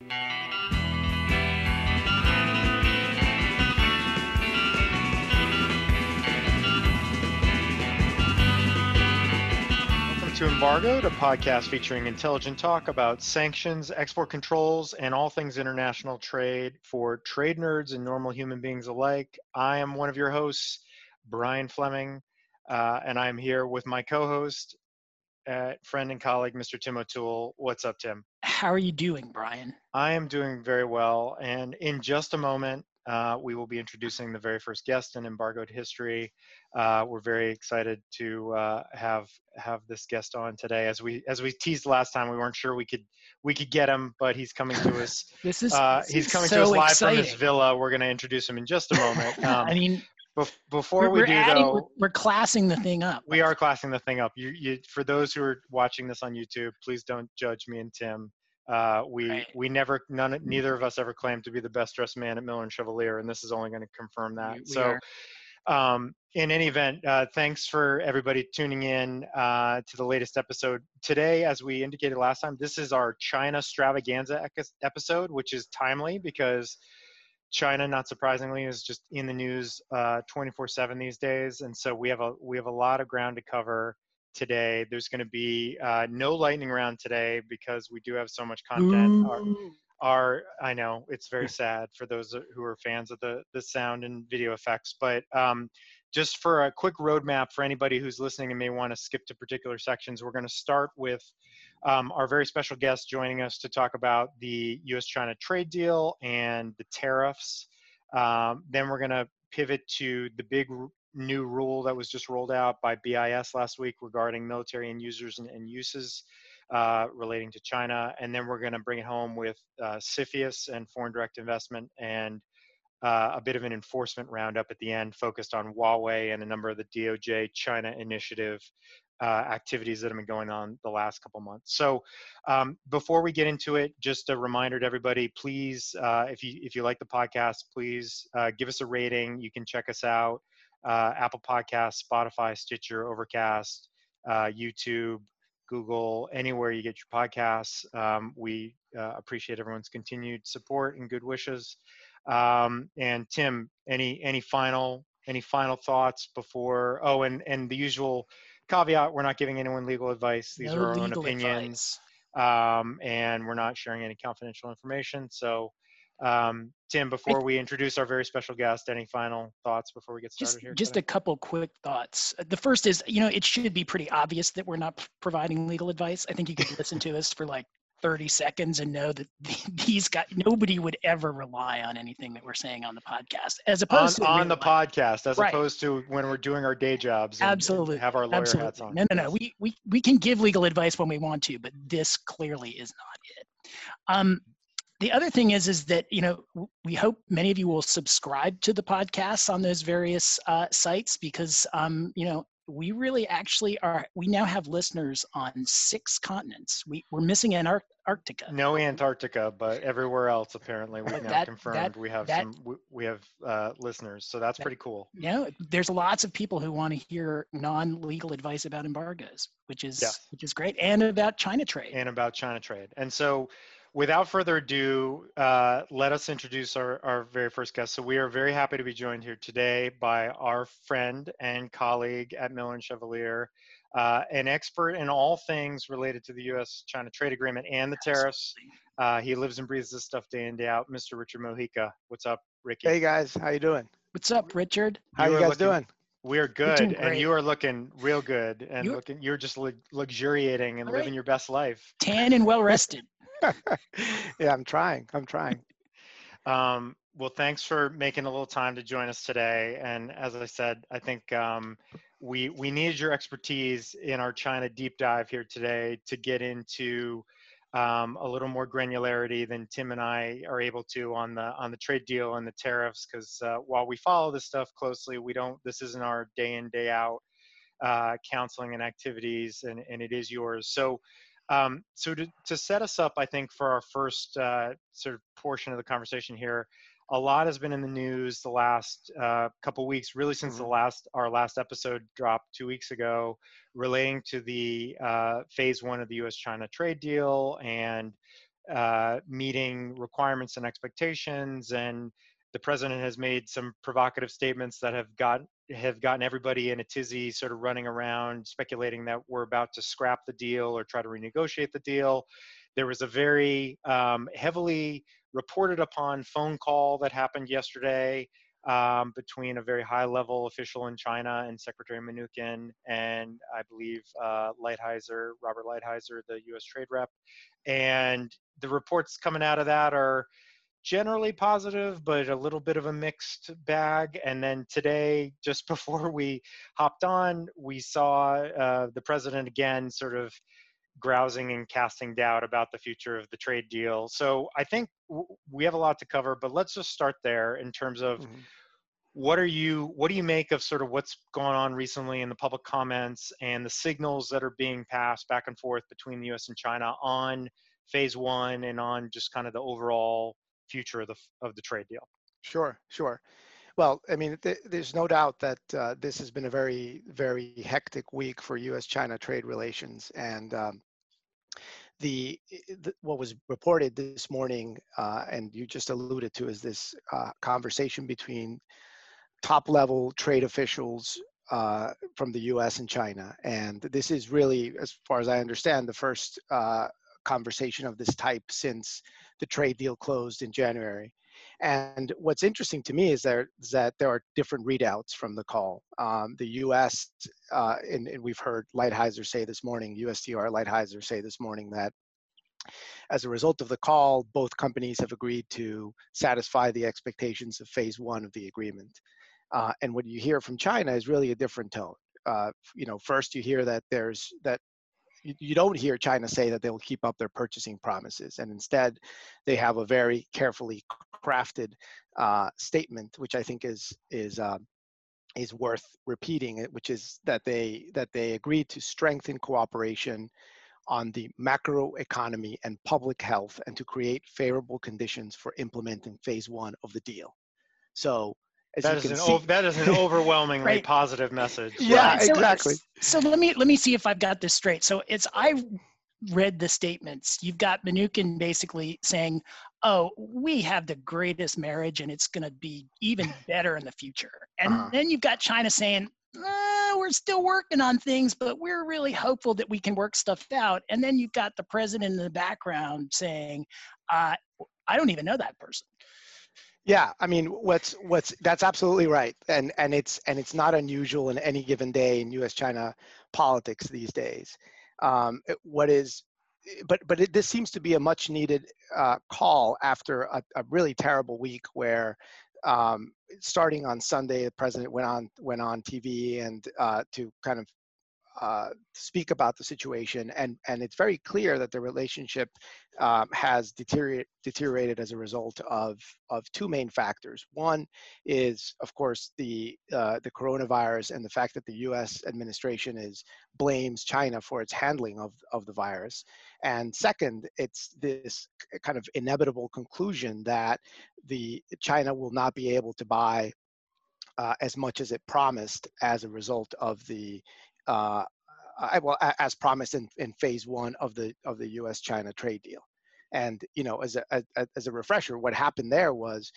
Welcome to Embargoed, a podcast featuring intelligent talk about sanctions, export controls, and all things international trade for trade nerds and normal human beings alike. I am one of your hosts, Brian Fleming, uh, and I'm here with my co-host, uh, friend and colleague, Mr. Tim O'Toole. What's up, Tim? How are you doing, Brian? I am doing very well, and in just a moment, uh, we will be introducing the very first guest in embargoed history. Uh, we're very excited to uh, have have this guest on today. As we as we teased last time, we weren't sure we could we could get him, but he's coming to us. this is uh, this he's is coming so to us live exciting. from his villa. We're going to introduce him in just a moment. Um, I mean, before we're, we do adding, though, we're, we're classing the thing up. we are classing the thing up. You, you, for those who are watching this on YouTube, please don't judge me and Tim. Uh, we Right. we never none neither of us ever claimed to be the best dressed man at Miller and Chevalier, and this is only going to confirm that. We- we so, um, in any event, uh, thanks for everybody tuning in uh, to the latest episode today. As we indicated last time, this is our China extravaganza episode, which is timely because China, not surprisingly, is just in the news uh, 24/7 these days, and so we have a we have a lot of ground to cover today. There's going to be uh, no lightning round today because we do have so much content. Our, our I know it's very sad for those who are fans of the the sound and video effects, but um, just for a quick roadmap for anybody who's listening and may want to skip to particular sections, we're going to start with um, our very special guest joining us to talk about the U.S.-China trade deal and the tariffs. Um, then we're going to pivot to the big r- new rule that was just rolled out by BIS last week regarding military and users and, and uses uh, relating to China. And then we're going to bring it home with uh, CFIUS and foreign direct investment and uh, a bit of an enforcement roundup at the end focused on Huawei and a number of the DOJ China initiative uh, activities that have been going on the last couple months. So um, before we get into it, just a reminder to everybody, please, uh, if you if you like the podcast, please uh, give us a rating. You can check us out, uh, Apple Podcasts, Spotify, Stitcher, Overcast, uh, YouTube, Google, anywhere you get your podcasts. Um, we appreciate everyone's continued support and good wishes. Um, and Tim, any any final any final thoughts before? Oh, and and the usual caveat: we're not giving anyone legal advice. These No are our own opinions, um, and we're not sharing any confidential information. So, um, Tim, before we introduce our very special guest, any final thoughts before we get started Just, here? just today? a couple quick thoughts. The first is, you know, it should be pretty obvious that we're not providing legal advice. I think you could listen to us for like 30 seconds and know that these guys, nobody would ever rely on anything that we're saying on the podcast, as on, opposed to on the life. podcast, as Right. opposed to when we're doing our day jobs. Absolutely, have our lawyer hats on. No, no, no. We, we, we can give legal advice when we want to, but this clearly is not it. Um, the other thing is, is that, you know, we hope many of you will subscribe to the podcasts on those various uh, sites because, um, you know, we really actually are, we now have listeners on six continents. We, we're missing Antarctica. No Antarctica, but everywhere else apparently we've now that- confirmed that- we have that- some we, have uh, listeners, so that's That- pretty cool. You know, there's lots of people who want to hear non-legal advice about embargoes, which is, which is great. And about China trade. and about China trade. And so, without further ado, uh, let us introduce our, our very first guest. So, we are very happy to be joined here today by our friend and colleague at Miller and Chevalier, uh, an expert in all things related to the U.S. China trade agreement and the tariffs. Uh, he lives and breathes this stuff day in, day out. Mr. Richard Mojica. What's up, Ricky? Hey guys, how you doing? What's up, Richard? How You you, guys looking- doing? We're doing good, and you are looking real good, and You're- looking. You're just lu- luxuriating and All right. living your best life. Tan and well rested. yeah, I'm trying. I'm trying. Um, well, thanks for making a little time to join us today. And as I said, I think um, we we needed your expertise in our China deep dive here today to get into um, a little more granularity than Tim and I are able to on the on the trade deal and the tariffs. Because uh, while we follow this stuff closely, we don't. This isn't our day in day out uh, counseling and activities, and and it is yours. So. Um, so to, to set us up, I think for our first uh, sort of portion of the conversation here, a lot has been in the news the last uh, couple weeks, really since the last our last episode dropped two weeks ago, relating to the uh, phase one of the U.S.-China trade deal and uh, meeting requirements and expectations and the president has made some provocative statements that have got have gotten everybody in a tizzy sort of running around speculating that we're about to scrap the deal or try to renegotiate the deal there was a very um, heavily reported upon phone call that happened yesterday um, between a very high level official in China and Secretary Mnuchin and I believe uh, Lighthizer, Robert Lighthizer, the US trade rep. And the reports coming out of that are generally positive, but a little bit of a mixed bag. And then today, just before we hopped on, we saw uh, the president again sort of grousing and casting doubt about the future of the trade deal. So I think we have a lot to cover, but let's just start there in terms of mm-hmm. what are you what do you make of sort of what's gone on recently in the public comments and the signals that are being passed back and forth between the US and China on phase 1 and on just kind of the overall future of the of the trade deal. Sure, sure. Well, I mean, th- there's no doubt that uh, this has been a very, very hectic week for U.S.-China trade relations, and um, the, the, what was reported this morning, uh, and you just alluded to, is this uh, conversation between top-level trade officials uh, from the U.S. and China, and this is really, as far as I understand, the first uh, conversation of this type since the trade deal closed in January. And what's interesting to me is that there are different readouts from the call. Um, the U.S. Uh, and, and, we've heard Lighthizer say this morning, USTR Lighthizer say this morning that as a result of the call, both companies have agreed to satisfy the expectations of phase one of the agreement. Uh, and what you hear from China is really a different tone. Uh, you know, first you hear that there's that you, don't hear China say that they will keep up their purchasing promises, and instead, they have a very carefully crafted uh, statement, which I think is is uh, is worth repeating. Which is that they that they agreed to strengthen cooperation on the macro economy and public health, and to create favorable conditions for implementing phase one of the deal. So that is, an that is an overwhelmingly right. positive message. Yeah, right. exactly. So, so let me let me see if I've got this straight. So it's I read the statements. You've got Mnuchin basically saying, "Oh, we have the greatest marriage, and it's going to be even better in the future." And uh-huh. then you've got China saying, uh, "We're still working on things, but we're really hopeful that we can work stuff out." And then you've got the president in the background saying, uh, "I don't even know that person." Yeah, I mean, what's what's that's absolutely right, and and it's and it's not unusual in any given day in U.S.-China politics these days. Um, what is, but but it, this seems to be a much needed uh, call after a, a, really terrible week where. Um, starting on Sunday, the president went on went on TV and uh, to kind of uh, speak about the situation, and and it's very clear that the relationship um, has deteriorate, deteriorated as a result of of two main factors. One is, of course, the uh, the coronavirus and the fact that the U.S. administration is blames China for its handling of of the virus, and second, it's this kind of inevitable conclusion that the China will not be able to buy uh, as much as it promised as a result of the uh, well, as promised in, in phase one of the of the U.S.-China trade deal. And you know, as a, as a refresher, what happened there was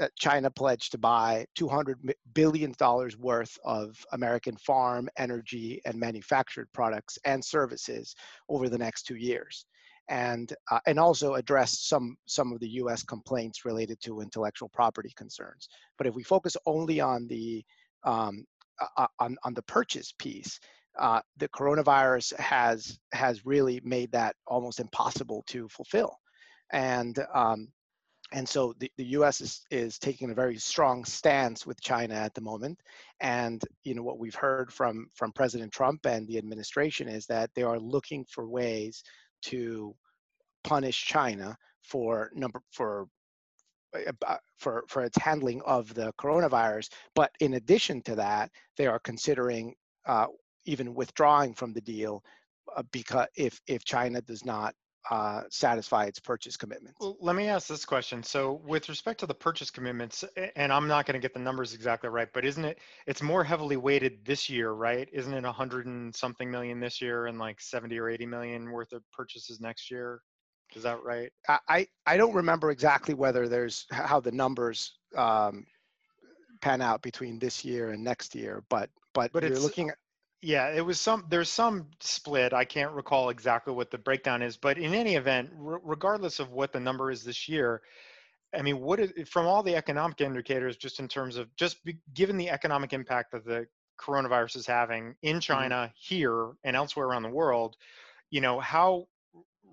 uh, China pledged to buy 200 billion dollars worth of American farm, energy, and manufactured products and services over the next two years, and uh, and also address some some of the U.S. complaints related to intellectual property concerns. But if we focus only on the um, uh, on on the purchase piece, uh, the coronavirus has has really made that almost impossible to fulfill, and um, and so the, the U.S. is is taking a very strong stance with China at the moment, and you know what we've heard from from President Trump and the administration is that they are looking for ways to punish China for number for for for its handling of the coronavirus. But in addition to that, they are considering uh, even withdrawing from the deal uh, because if if China does not uh, satisfy its purchase commitments. Well, let me ask this question. So, with respect to the purchase commitments, and I'm not going to get the numbers exactly right, but isn't it? It's more heavily weighted this year, right? Isn't it hundred and something million this year, and like 70 or 80 million worth of purchases next year? Is that right? I, I, I don't remember exactly whether there's how the numbers um, pan out between this year and next year, but but, But you're looking at Yeah, it was some. There's some split. I can't recall exactly what the breakdown is, but in any event, r- regardless of what the number is this year, I mean, what is from all the economic indicators, just in terms of just be, given the economic impact that the coronavirus is having in China, here, and elsewhere around the world, you know, how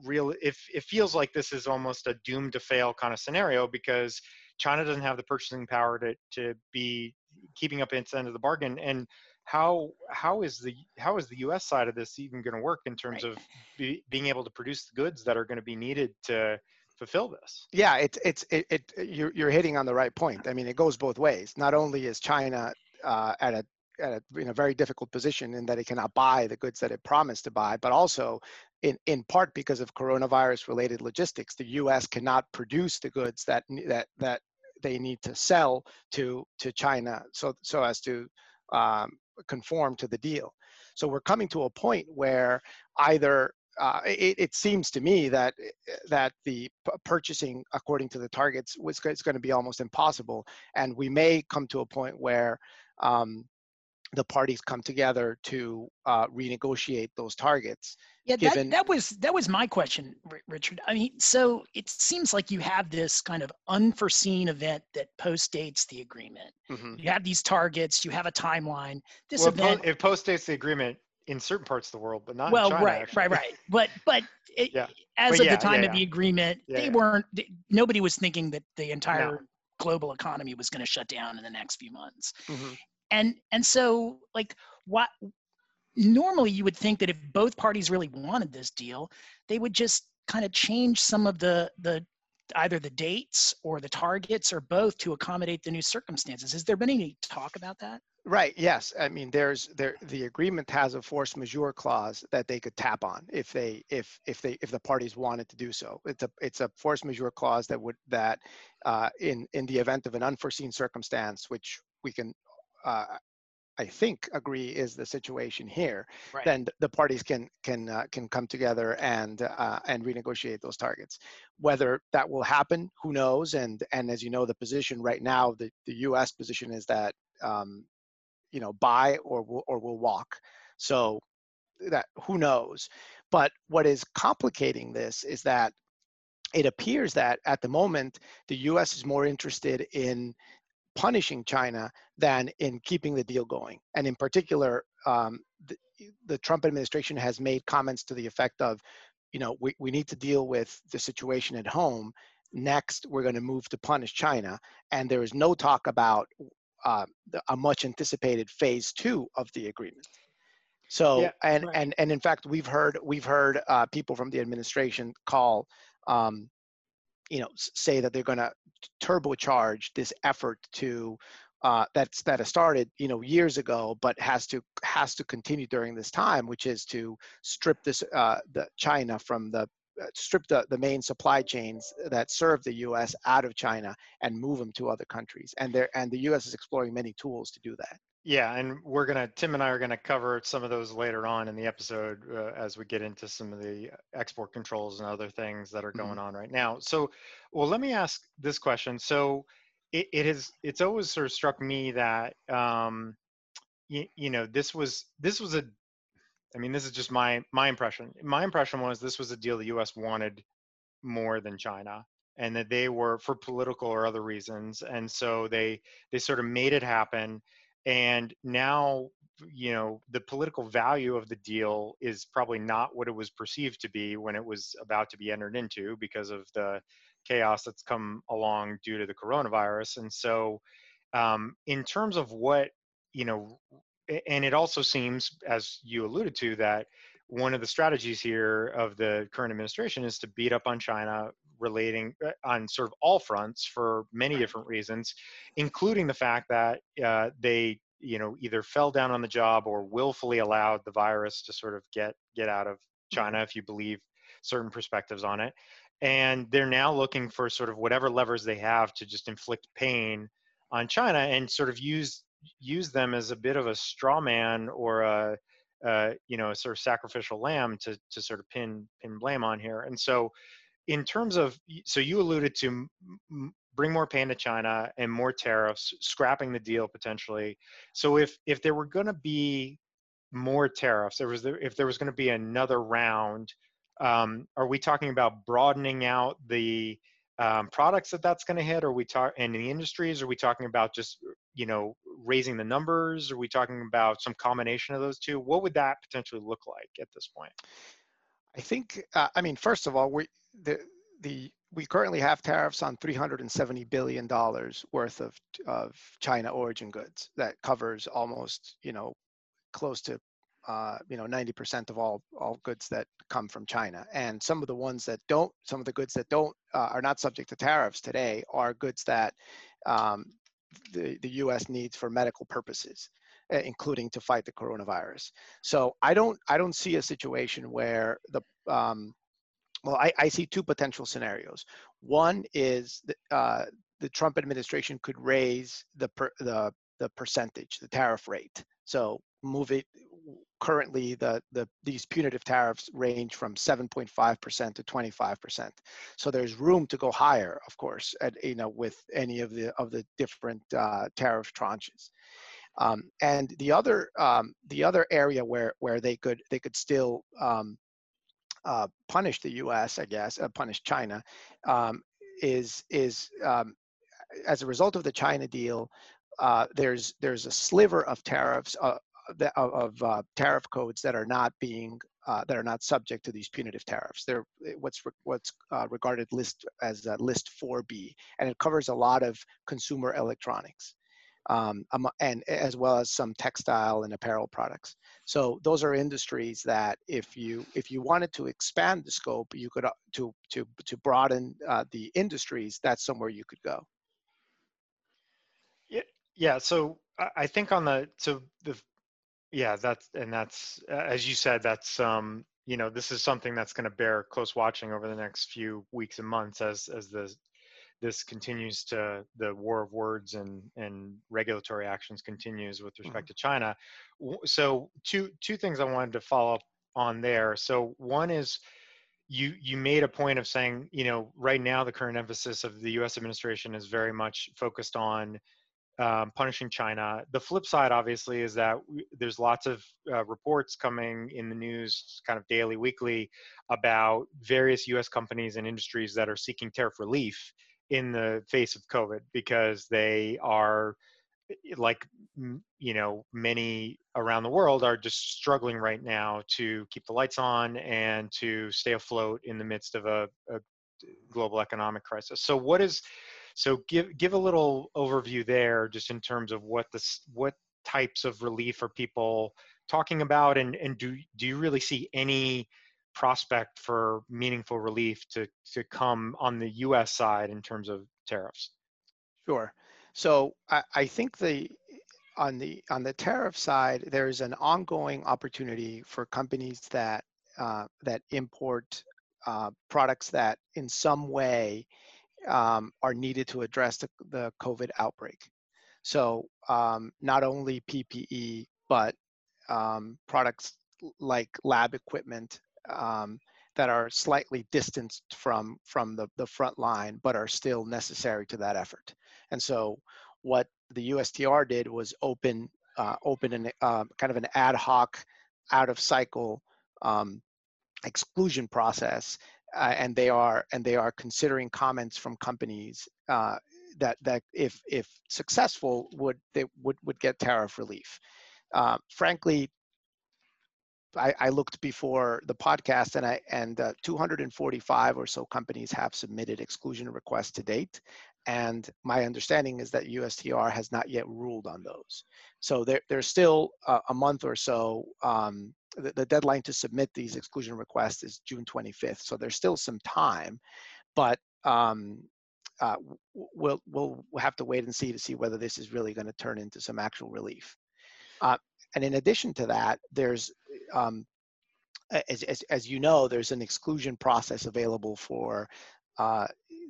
real if it feels like this is almost a doomed to fail kind of scenario because China doesn't have the purchasing power to to be keeping up its end of the bargain and how how is the how is the U.S. side of this even going to work in terms Right. of be, being able to produce the goods that are going to be needed to fulfill this? yeah it's it's it, it you're, you're hitting on the right point i mean it goes both ways not only is china uh, at a at a, in a very difficult position in that it cannot buy the goods that it promised to buy but also in, in part because of coronavirus related logistics the us cannot produce the goods that that that they need to sell to to china so so as to um, conform to the deal. So we're coming to a point where either uh, it, it seems to me that that the p- purchasing according to the targets was going to be almost impossible and we may come to a point where um, the parties come together to uh, renegotiate those targets Yeah, given- that, that was that was my question, Ri- Richard. I mean, so it seems like you have this kind of unforeseen event that postdates the agreement. You have these targets, you have a timeline. This well, it po- event, it postdates the agreement in certain parts of the world, but not in well, China, right, actually. right, right. But but it, Yeah. as But of yeah, the time yeah, of the agreement, Yeah, they yeah. weren't. They, nobody was thinking that the entire global economy was going to shut down in the next few months. Mhm. And and so like what normally you would think that if both parties really wanted this deal they would just kind of change some of the the either the dates or the targets or both to accommodate the new circumstances has there been any talk about that Right. Yes. I mean, there's there the agreement has a force majeure clause that they could tap on if they if if they if the parties wanted to do so. It's a it's a force majeure clause that would that uh, in in the event of an unforeseen circumstance, which we can uh, I think agree is the situation here, Right. then the parties can can uh, can come together and uh, and renegotiate those targets. Whether that will happen, who knows? And and as you know, the position right now, the the U.S. position is that um, you know buy or will or will walk. So that who knows? But what is complicating this is that it appears that at the moment the U.S. is more interested in punishing China than in keeping the deal going. And in particular, um, the, the Trump administration has made comments to the effect of, you know, we, we need to deal with the situation at home. Next, we're going to move to punish China. And there is no talk about uh, the, a much anticipated phase two of the agreement. So, Yeah, and, right. and, and in fact, we've heard, we've heard uh, people from the administration call, um, you know, say that they're going to turbocharge this effort to uh, that's that has started you know years ago but has to has to continue during this time which is to strip this uh, the china from the uh, strip the, the main supply chains that serve the us out of china and move them to other countries. And there and the us is exploring many tools to do that Yeah, and we're gonna Tim and I are gonna cover some of those later on in the episode uh, as we get into some of the export controls and other things that are Mhm. going on right now. So, well, let me ask this question. So, it, it has it's always sort of struck me that um, you, you know this was this was a I mean this is just my my impression. My impression was this was a deal the U.S. wanted more than China and that they were for political or other reasons and so they they sort of made it happen and now you know the political value of the deal is probably not what it was perceived to be when it was about to be entered into because of the chaos that's come along due to the coronavirus and so um, in terms of what you know and it also seems as you alluded to that one of the strategies here of the current administration is to beat up on china relating uh, on sort of all fronts for many different reasons including the fact that uh, they you know either fell down on the job or willfully allowed the virus to sort of get get out of china if you believe certain perspectives on it. And they're now looking for sort of whatever levers they have to just inflict pain on china and sort of use use them as a bit of a straw man or a uh, you know sort of sacrificial lamb to to sort of pin pin blame on here. And so in terms of, so you alluded to bring more pain to China and more tariffs, scrapping the deal potentially. So if if there were going to be more tariffs, there was if there was going to be another round, um, are we talking about broadening out the um, products that that's going to hit? Are we talk in the industries? Are we talking about just you know raising the numbers? Are we talking about some combination of those two? What would that potentially look like at this point? I think. Uh, I mean, first of all, we the the we currently have tariffs on 370 billion dollars worth of of China origin goods. That covers almost you know close to uh, you know 90% of all all goods that come from China. And some of the ones that don't, some of the goods that don't uh, are not subject to tariffs today are goods that um, the the U.S. needs for medical purposes, including to fight the coronavirus. So I don't I don't see a situation where the um, well I, I see two potential scenarios. One is the, uh, the Trump administration could raise the per, the the percentage, the tariff rate. So move it currently the, the these punitive tariffs range from 7.5% to 25%. So there's room to go higher, of course, at, you know, with any of the of the different uh, tariff tranches. Um, and the other um, the other area where where they could they could still um, uh, punish the U.S. I guess uh, punish China um, is is um, as a result of the China deal. Uh, there's there's a sliver of tariffs uh, the, of uh, tariff codes that are not being uh, that are not subject to these punitive tariffs. They're eh, what's re- what's uh, regarded list as list 4B, and it covers a lot of consumer electronics, um, and as well as some textile and apparel products. So those are industries that if you if you wanted to expand the scope, you could uh, to to to broaden uh, the industries. That's somewhere you could go. Yeah, yeah. So I think on the so the yeah, that's and that's as you said, that's um, you know, this is something that's going to bear close watching over the next few weeks and months as as the this continues to the war of words and and regulatory actions continues with respect mm-hmm. to China. So two two things I wanted to follow up on there. So one is you you made a point of saying you know right now the current emphasis of the U.S. administration is very much focused on um, punishing China. The flip side, obviously, is that we, there's lots of uh, reports coming in the news, kind of daily, weekly, about various U.S. companies and industries that are seeking tariff relief in the face of COVID because they are, eh, like you know, many around the world are just struggling right now to keep the lights on and to stay afloat in the midst of a, a global economic crisis. So, what is so give give a little overview there, just in terms of what this what types of relief are people talking about, and and do do you really see any prospect for meaningful relief to to come on the U.S. side in terms of tariffs? Sure. So I, I think the on the on the tariff side, there's an ongoing opportunity for companies that uh, that import uh, products that in some way um, are needed to address the, the COVID outbreak. So um, not only PPE, but um, products like lab equipment um, that are slightly distanced from from the, the front line, but are still necessary to that effort. And so what the USTR did was open uh, open an uh, kind of an ad hoc, out of cycle um, exclusion process uh, and they are and they are considering comments from companies uh, that that if if successful would they would would get tariff relief. Uh, frankly, I, I, looked before the podcast and I and uh, 245 or so companies have submitted exclusion requests to date, and my understanding is that USTR has not yet ruled on those. So there, there's still a, a month or so. Um, the, the, deadline to submit these exclusion requests is June 25th. So there's still some time, but um, uh, we'll we'll have to wait and see to see whether this is really going to turn into some actual relief. Uh, and in addition to that, there's um, as, as, as you know, there's an exclusion process available for uh,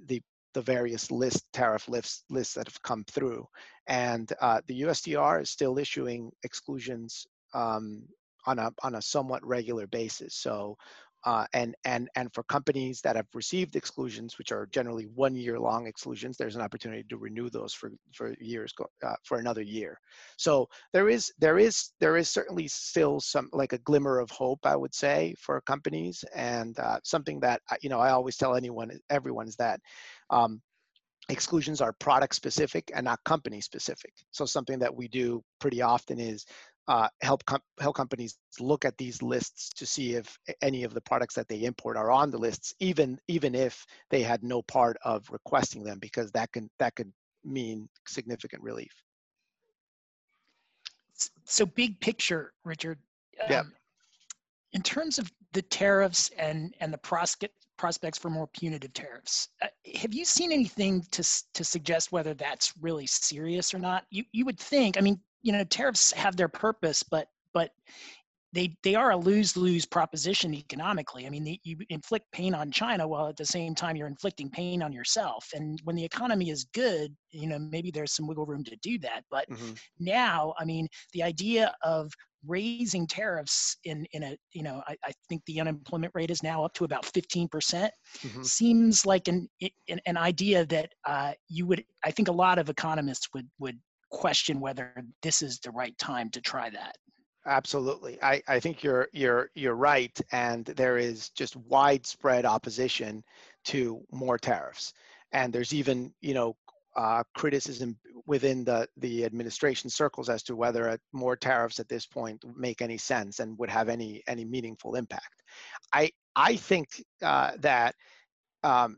the the various list tariff lists lists that have come through, and uh, the USTR is still issuing exclusions um, on a on a somewhat regular basis. So uh, and and and for companies that have received exclusions, which are generally one year long exclusions, there's an opportunity to renew those for for years uh, for another year. So there is there is there is certainly still some like a glimmer of hope, I would say, for companies, and uh, something that you know I always tell anyone everyone is that. Um, exclusions are product specific and not company specific. So something that we do pretty often is uh, help com- help companies look at these lists to see if any of the products that they import are on the lists, even even if they had no part of requesting them, because that can that could mean significant relief. So big picture, Richard. Yeah. Um, in terms of the tariffs and and the prospect prospects for more punitive tariffs, uh, have you seen anything to to suggest whether that's really serious or not? You you would think. I mean, you know tariffs have their purpose but but they they are a lose lose proposition economically. I mean, the, you inflict pain on China while at the same time you're inflicting pain on yourself. And when the economy is good, you know, maybe there's some wiggle room to do that. But mm-hmm. now, I mean, the idea of raising tariffs in in a you know I, I think the unemployment rate is now up to about 15 percent mm-hmm. seems like an, an, an idea that uh, you would I think a lot of economists would would question whether this is the right time to try that. Absolutely. I, I think you're you're you're right. And there is just widespread opposition to more tariffs. And there's even, you know, uh, criticism within the, the administration circles as to whether more tariffs at this point make any sense and would have any any meaningful impact. I I think uh, that um,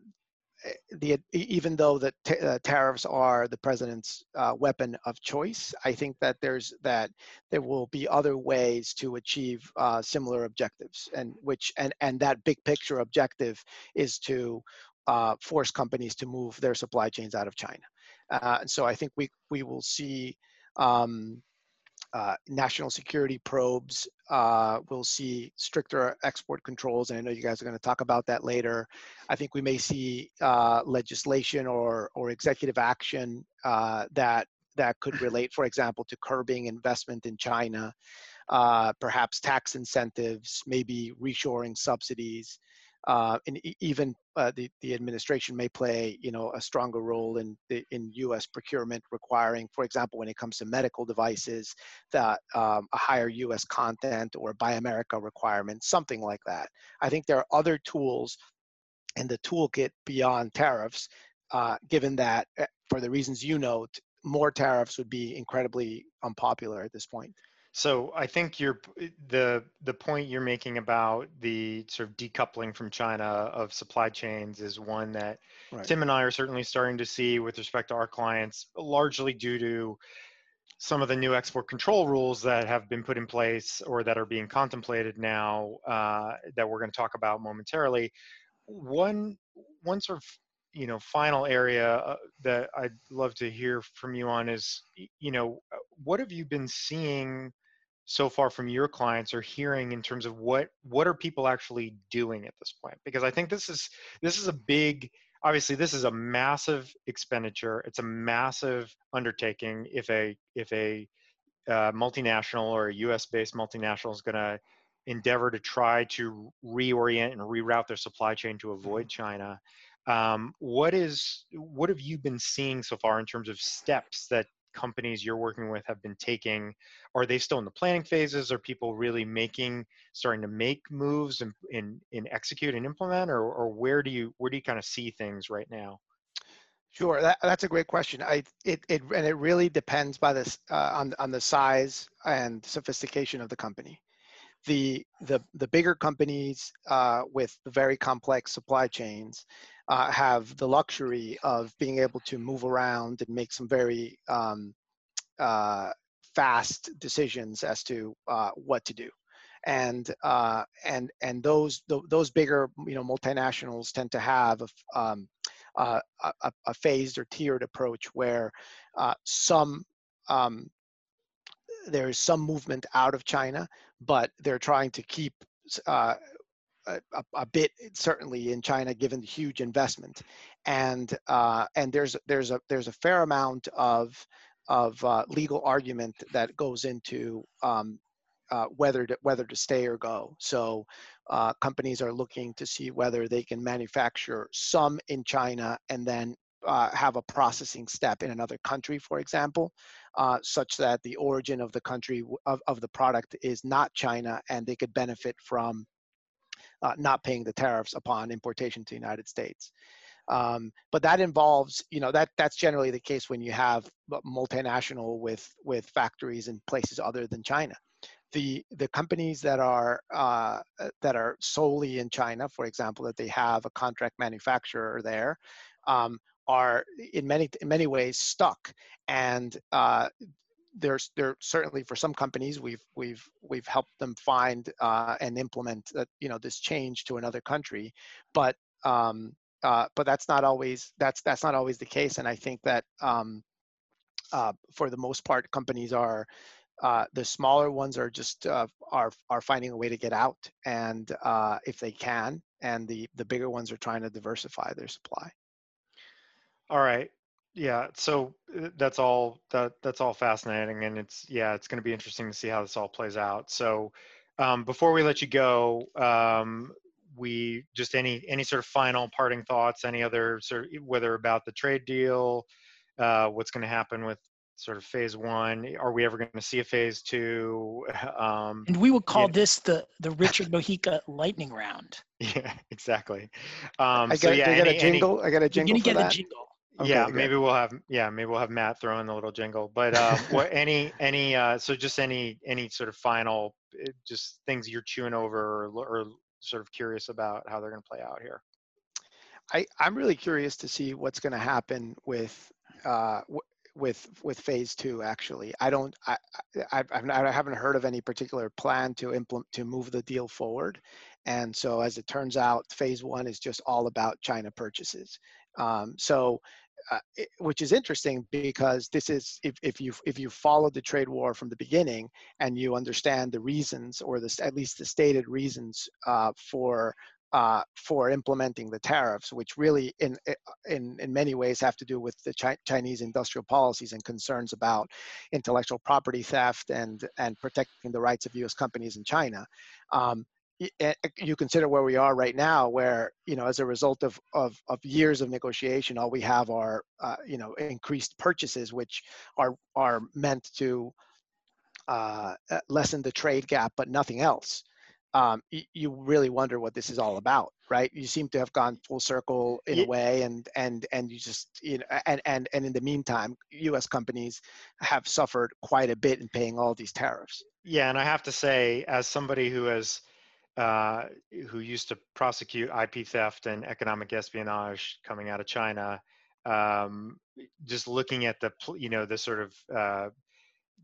the even though the t- uh, tariffs are the president's uh, weapon of choice, I think that there's that there will be other ways to achieve uh, similar objectives, and which and and that big picture objective is to uh, force companies to move their supply chains out of China. Uh, and so I think we we will see. Um, uh, national security probes. Uh, we'll see stricter export controls, and I know you guys are going to talk about that later. I think we may see uh, legislation or or executive action uh, that that could relate, for example, to curbing investment in China, uh, perhaps tax incentives, maybe reshoring subsidies uh, and even uh, the, the administration may play, you know, a stronger role in the, in U.S. procurement, requiring, for example, when it comes to medical devices, that um, a higher U.S. content or Buy America requirement, something like that. I think there are other tools in the toolkit beyond tariffs, uh, given that, eh, for the reasons you note, more tariffs would be incredibly unpopular at this point. So I think you're the the point you're making about the sort of decoupling from China of supply chains is one that right. Tim and I are certainly starting to see with respect to our clients, largely due to some of the new export control rules that have been put in place or that are being contemplated now uh, that we're going to talk about momentarily. One one sort of you know final area uh, that I'd love to hear from you on is you know uh, what have you been seeing so far from your clients are hearing in terms of what what are people actually doing at this point? Because i think this is this is a big obviously this is a massive expenditure. It's a massive undertaking if a if a uh, multinational or a us based multinational is going to endeavor to try to reorient and reroute their supply chain to avoid mm-hmm. china. Um, what is what have you been seeing so far in terms of steps that companies you're working with have been taking? Are they still in the planning phases? Are people really making, starting to make moves and in, in, execute and implement, or, or where do you where do you kind of see things right now? Sure, that, that's a great question. I it, it and it really depends by this uh, on on the size and sophistication of the company. The the the bigger companies uh, with very complex supply chains uh, have the luxury of being able to move around and make some very um, uh, fast decisions as to uh, what to do. And uh, and and those those bigger you know multinationals tend to have a, um, a, a, phased or tiered approach where uh, some um, there is some movement out of China, but they're trying to keep uh, a, a, bit certainly in China, given the huge investment, and uh, and there's there's a there's a fair amount of of uh, legal argument that goes into um, uh, whether to, whether to stay or go. So uh, companies are looking to see whether they can manufacture some in China and then uh, have a processing step in another country, for example, uh, such that the origin of the country of, of the product is not China and they could benefit from uh, not paying the tariffs upon importation to the United States. Um, but that involves, you know, that that's generally the case when you have multinational with with factories in places other than China. The the companies that are uh, that are solely in China, for example, that they have a contract manufacturer there, um, are in many in many ways stuck, and uh, there's there certainly for some companies we've we've we've helped them find uh, and implement that you know this change to another country, but um, uh, but that's not always that's that's not always the case, and I think that um, uh, for the most part, companies are uh, the smaller ones are just uh, are are finding a way to get out, and uh, if they can, and the the bigger ones are trying to diversify their supply. All right. Yeah. So uh, that's all that that's all fascinating, and it's yeah, it's going to be interesting to see how this all plays out. So um, before we let you go, um, we just any any sort of final parting thoughts any other sort of whether about the trade deal uh, what's going to happen with sort of phase one are we ever going to see a phase two um, and we will call this the the richard mojica lightning round yeah exactly um, I, got, so yeah, I got any, a jingle any, i got a jingle you're gonna get that? a jingle Okay, yeah, good. maybe we'll have yeah, maybe we'll have Matt throw in the little jingle. But uh, what any any uh, so just any any sort of final eh, just things you're chewing over or, or sort of curious about how they're going to play out here. I, I'm really curious to see what's going to happen with uh, w- with with phase two. Actually, I don't. I, I I haven't heard of any particular plan to implement to move the deal forward, and so as it turns out, phase one is just all about China purchases. Um, so uh, it, which is interesting because this is if, if you if you followed the trade war from the beginning and you understand the reasons or the at least the stated reasons uh, for uh, for implementing the tariffs, which really in, in, in many ways have to do with the Chi- Chinese industrial policies and concerns about intellectual property theft and, and protecting the rights of US companies in China. Um, Eh, you consider where we are right now, where you know as a result of of, of years of negotiation, all we have are uh, you know increased purchases, which are are meant to uh, uh lessen the trade gap, but nothing else. Um, you, you really wonder what this is all about, right? You seem to have gone full circle in yeah. a way, and and and you just you know, and and and in the meantime, U.S. companies have suffered quite a bit in paying all these tariffs. Yeah, and I have to say, as somebody who has uh, who used to prosecute IP theft and economic espionage coming out of China. Um, just looking at the you know the sort of uh,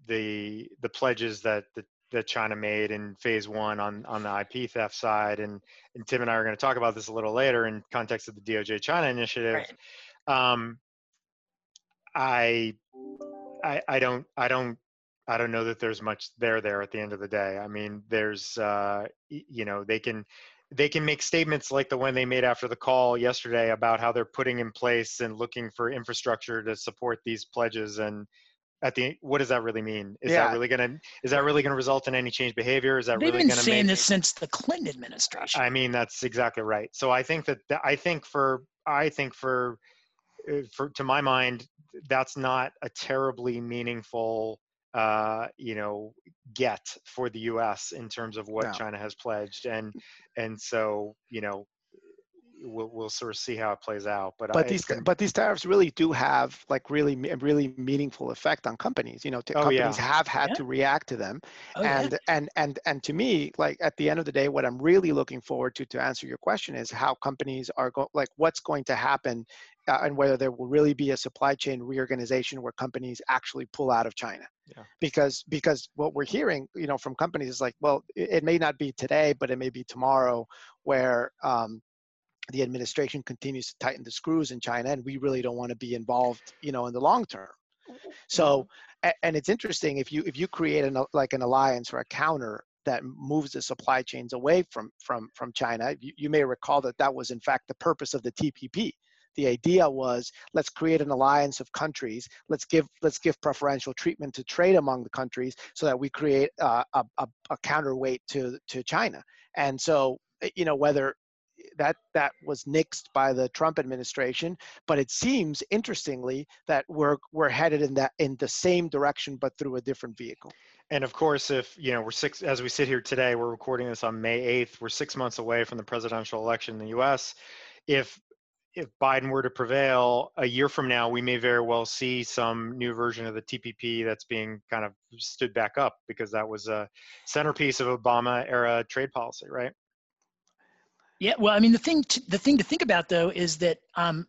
the the pledges that the, that China made in phase one on on the IP theft side, and and Tim and I are going to talk about this a little later in context of the DOJ China initiative. Right. Um, I, I I don't I don't I don't know that there's much there there at the end of the day. I mean, there's uh, you know they can they can make statements like the one they made after the call yesterday about how they're putting in place and looking for infrastructure to support these pledges and at the what does that really mean is yeah. that really going to is that really going to result in any change behavior is that They've really going to been saying this since the clinton administration i mean that's exactly right so i think that i think for i think for uh, for to my mind that's not a terribly meaningful uh, you know get for the U.S. in terms of what no. China has pledged, and and so you know we'll we'll sort of see how it plays out. But but I, these but these tariffs really do have like really really meaningful effect on companies. You know, oh, companies yeah. have had yeah. to react to them, oh, and yeah. and and and to me, like at the end of the day, what I'm really looking forward to to answer your question is how companies are going like what's going to happen uh, and whether there will really be a supply chain reorganization where companies actually pull out of China. Yeah. Because because what we're hearing, you know, from companies is like, well, it, it may not be today, but it may be tomorrow, where um, the administration continues to tighten the screws in China, and we really don't want to be involved, you know, in the long term. So, and it's interesting if you if you create an like an alliance or a counter that moves the supply chains away from from from China. You, you may recall that that was in fact the purpose of the TPP the idea was let's create an alliance of countries. Let's give let's give preferential treatment to trade among the countries so that we create uh, a, a, a counterweight to to China. And so you know whether that that was nixed by the Trump administration, but it seems interestingly that we're we're headed in that in the same direction but through a different vehicle. And of course, if you know we're six as we sit here today, we're recording this on May 8th. We're six months away from the presidential election in the U.S. If if Biden were to prevail a year from now, we may very well see some new version of the TPP that's being kind of stood back up because that was a centerpiece of Obama era trade policy, right? Yeah, well, I mean, the thing to, the thing to think about though is that um,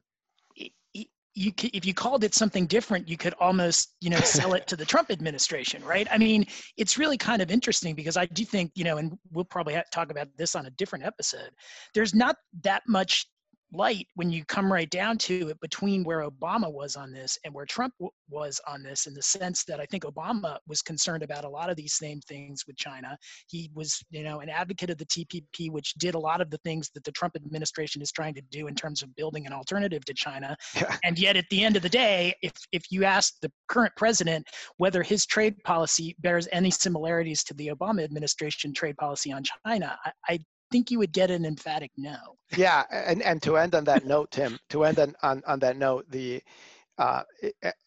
you if you called it something different, you could almost you know sell it to the Trump administration, right? I mean, it's really kind of interesting because I do think you know, and we'll probably talk about this on a different episode. There's not that much light when you come right down to it between where Obama was on this and where Trump w- was on this in the sense that I think Obama was concerned about a lot of these same things with China. He was, you know, an advocate of the TPP, which did a lot of the things that the Trump administration is trying to do in terms of building an alternative to China. Yeah. And yet at the end of the day, if, if you ask the current president whether his trade policy bears any similarities to the Obama administration trade policy on China, I, I think you would get an emphatic no. Yeah, and and to end on that note, Tim, to end on on, on that note, the uh,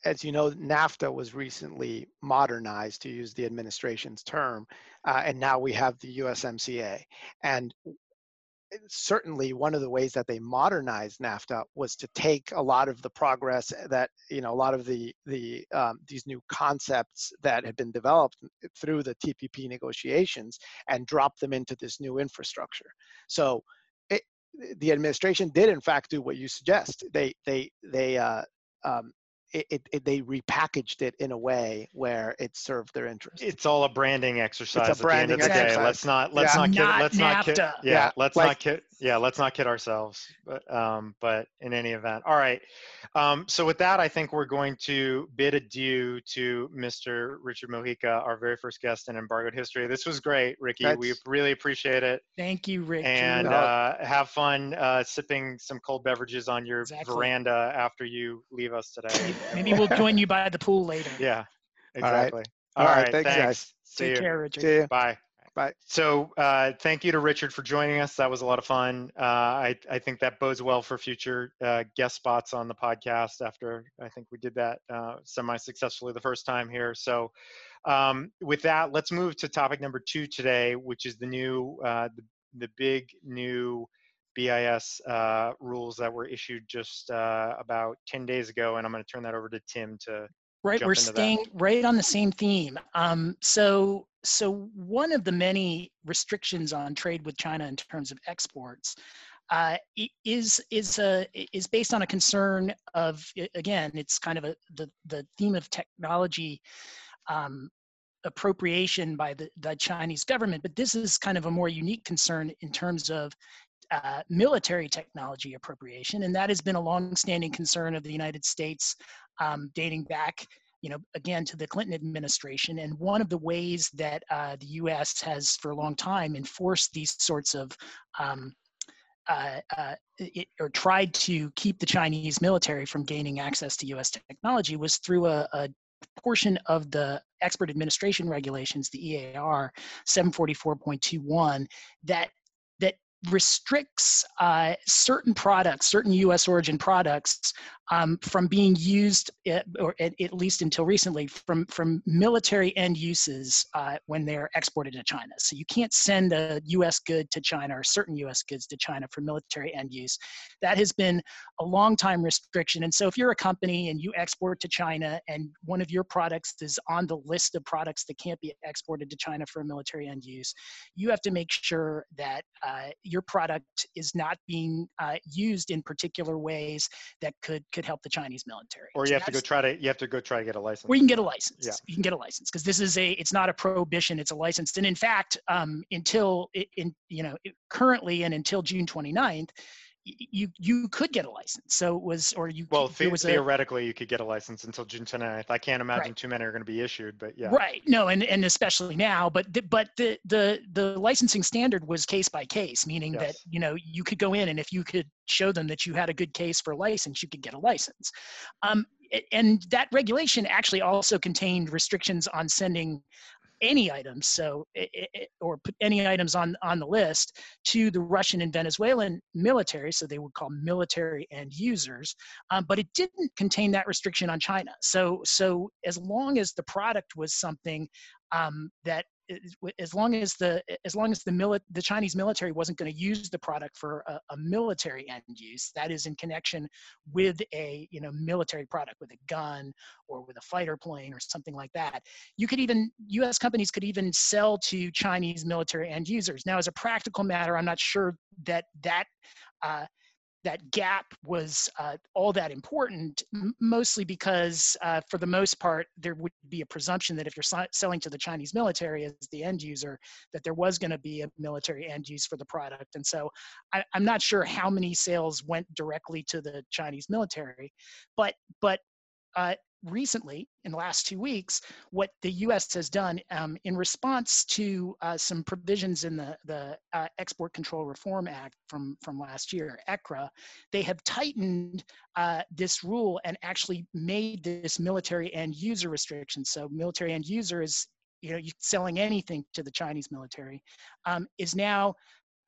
as you know, NAFTA was recently modernized, to use the administration's term, uh, and now we have the USMCA. And certainly one of the ways that they modernized NAFTA was to take a lot of the progress that you know a lot of the the um, these new concepts that had been developed through the TPP negotiations and drop them into this new infrastructure. So it, the administration did in fact do what you suggest. They they they uh, um, it, it, it, they repackaged it in a way where it served their interest. It's all a branding exercise. It's a branding at the end of the exercise. day. Let's not let's yeah. not kid, not let's NAFTA. not kid, yeah, Yeah, let's like- not kid yeah let's not kid ourselves. But um but in any event, all right. Um, so with that, I think we're going to bid adieu to Mr. Richard Mojica, our very first guest in Embargoed History. This was great, Ricky. We really appreciate it. Thank you, Rick. and uh, have fun uh, sipping some cold beverages on your Exactly. veranda after you leave us today. Maybe we'll join you by the pool later. yeah, All right. exactly. All right, thanks, guys. See Take you. care, Richard. See ya. Bye. Bye. So uh, thank you to Richard for joining us. That was a lot of fun. Uh, I, I think that bodes well for future uh, guest spots on the podcast after I think we did that uh, semi-successfully the first time here. So um, with that, let's move to topic number two today, which is the new, uh, the, the big new BIS uh, rules that were issued just uh, about 10 days ago. And I'm going to turn that over to Tim to right jump we're into that. staying right on the same theme um, so so one of the many restrictions on trade with china in terms of exports uh, is is a is based on a concern of again it's kind of a the the theme of technology um, appropriation by the, the Chinese government, but this is kind of a more unique concern in terms of uh, military technology appropriation, and that has been a long-standing concern of the United States, um, dating back, you know, again to the Clinton administration. And one of the ways that uh, the U.S. has, for a long time, enforced these sorts of um, uh, uh, it, or tried to keep the Chinese military from gaining access to U.S. technology was through a, a portion of the export administration regulations, the EAR 744.21, that that restricts uh, certain products, certain U.S. origin products, um, from being used, uh, or at, at least until recently, from from military end uses uh, when they're exported to China. So you can't send a U.S. good to China or certain U.S. goods to China for military end use. That has been a long time restriction. And so if you're a company and you export to China and one of your products is on the list of products that can't be exported to China for military end use, you have to make sure that uh, your product is not being uh, used in particular ways that could could help the Chinese military. or So you have to go try to you have to go try to get a license. or you can get a license. Yeah. You can get a license because this is a. It's not a prohibition. It's a license. And in fact, um, until in you know currently and until June 29th, you you could get a license. So it was, or you well, the- was a, theoretically, you could get a license until June 29th. I can't imagine Right. too many are going to be issued, but yeah. Right. No, and and especially now, but the, but the the the licensing standard was case by case, meaning that you know you could go in and if you could show them that you had a good case for a license, you could get a license. Um, and that regulation actually also contained restrictions on sending any items, so i- i- i- or put any items on on the list to the Russian and Venezuelan military, so they would call military end users um, but it didn't contain that restriction on China. So, so as long as the product was something um, that, as long as the as long as the mili- the Chinese military wasn't going to use the product for a, a military end use, that is in connection with a you know military product, with a gun or with a fighter plane or something like that. You could even U.S. companies could even sell to Chinese military end users. Now, as a practical matter, I'm not sure that that uh, that gap was uh, all that important, m- mostly because, uh, for the most part, there would be a presumption that if you're selling to the Chinese military as the end user, that there was going to be a military end use for the product. And so I, I'm not sure how many sales went directly to the Chinese military, but but uh, recently, in the last two weeks, what the U.S. has done um, in response to uh, some provisions in the the uh, Export Control Reform Act from from last year, ECRA, they have tightened uh, this rule and actually made this military end user restriction. So military end user is you know selling anything to the Chinese military um, is now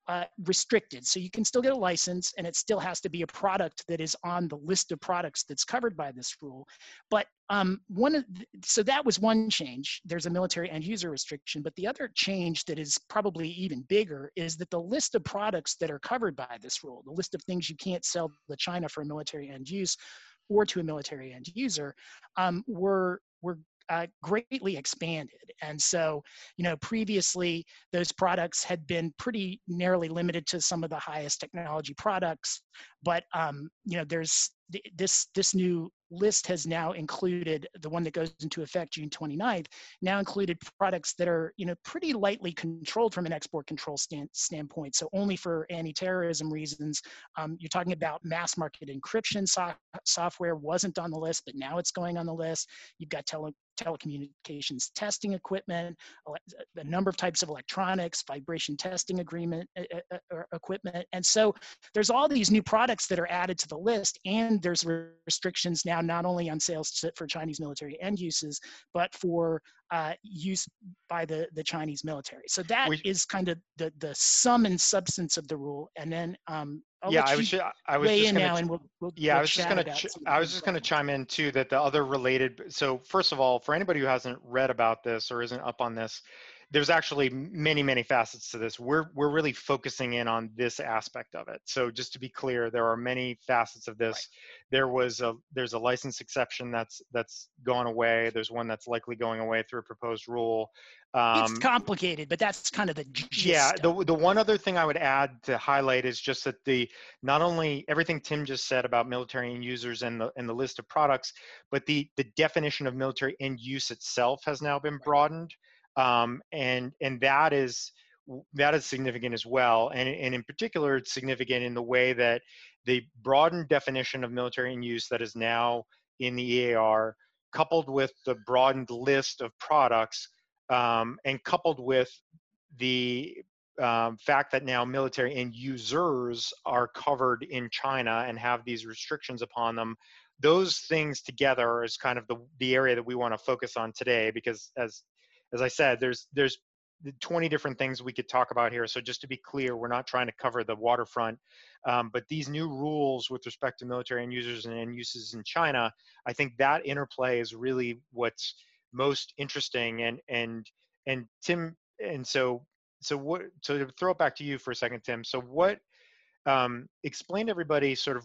uh, restricted. So you can still get a license and it still has to be a product that is on the list of products that's covered by this rule. But um, one of th- so that was one change. There's a military end user restriction. But the other change that is probably even bigger is that the list of products that are covered by this rule, the list of things you can't sell to China for a military end use or to a military end user, um, were were uh, greatly expanded. And so, you know, previously those products had been pretty narrowly limited to some of the highest technology products but um, you know there's th- this this new list has now included the one that goes into effect june 29th now included products that are you know pretty lightly controlled from an export control stand, standpoint. So only for anti-terrorism reasons. Um, you're talking about mass market encryption so- software wasn't on the list but now it's going on the list. You've got tele- telecommunications testing equipment a number of types of electronics, vibration testing agreement uh, uh, equipment, and so there's all these new products that are added to the list, and there's re- restrictions now not only on sales to, for Chinese military end uses, but for uh, use by the the Chinese military. So that is We- kind of the the sum and substance of the rule, and then um, I'll yeah, I was ju- I was weigh just in gonna now, ch- and we'll, we'll yeah, I we'll was just gonna ch- I was just gonna chime in too that the other related. So first of all, for anybody who hasn't read about this or isn't up on this, there's actually many many facets to this. We're we're really focusing in on this aspect of it. So just to be clear, there are many facets of this. There was a there's a license exception that's that's gone away. There's one that's likely going away through a proposed rule. it's Um, complicated, but that's kind of the gist yeah the, the one other thing i would add to highlight is just that the not only everything tim just said about military end users and the and the list of products but the the definition of military end use itself has now been broadened um, and and that is that is significant as well and, and in particular it's significant in the way that the broadened definition of military end use that is now in the ear coupled with the broadened list of products um, and coupled with the um, fact that now military end users are covered in China and have these restrictions upon them, those things together is kind of the, the area that we want to focus on today because as as I said, there's there's 20 different things we could talk about here. So just to be clear, we're not trying to cover the waterfront, um, but these new rules with respect to military end users and end uses in China, I think that interplay is really what's most interesting. And and and Tim, and so so what? So to throw it back to you for a second, Tim. So what? Um, explain to everybody sort of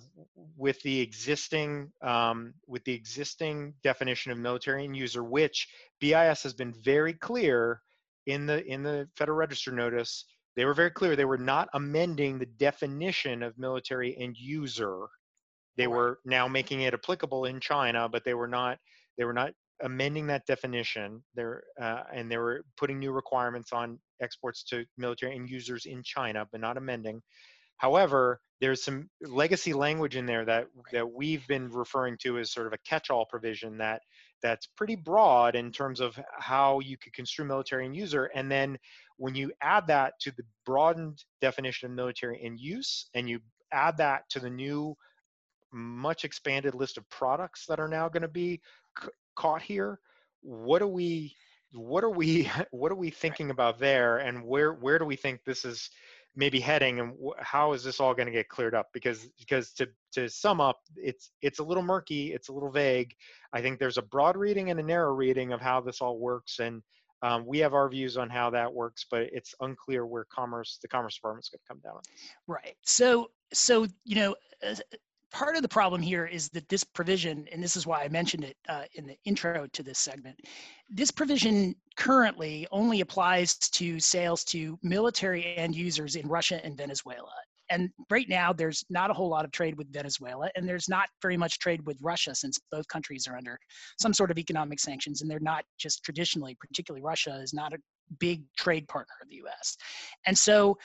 with the existing um, with the existing definition of military end user, which BIS has been very clear in the in the Federal Register notice. They were very clear. They were not amending the definition of military end user. They were now making it applicable in China, but they were not. They were not amending that definition. They're uh, and they were putting new requirements on exports to military end users in China, but not amending. However, there's some legacy language in there that that we've been referring to as sort of a catch-all provision that that's pretty broad in terms of how you could construe military end user. And then when you add that to the broadened definition of military end use, and you add that to the new, much expanded list of products that are now going to be c- caught here, what are we? What are we? What are we thinking about there? And where where do we think this is? Maybe heading and how is this all going to get cleared up? Because because to to sum up it's it's a little murky it's a little vague. I think there's a broad reading and a narrow reading of how this all works and um, we have our views on how that works but it's unclear where commerce the commerce department is going to come down right. So so you know part of the problem here is that this provision, and this is why I mentioned it uh, in the intro to this segment, this provision currently only applies to sales to military end users in Russia and Venezuela. And right now, there's not a whole lot of trade with Venezuela, and there's not very much trade with Russia since both countries are under some sort of economic sanctions, and they're not just traditionally, particularly Russia, is not a big trade partner of the US. And so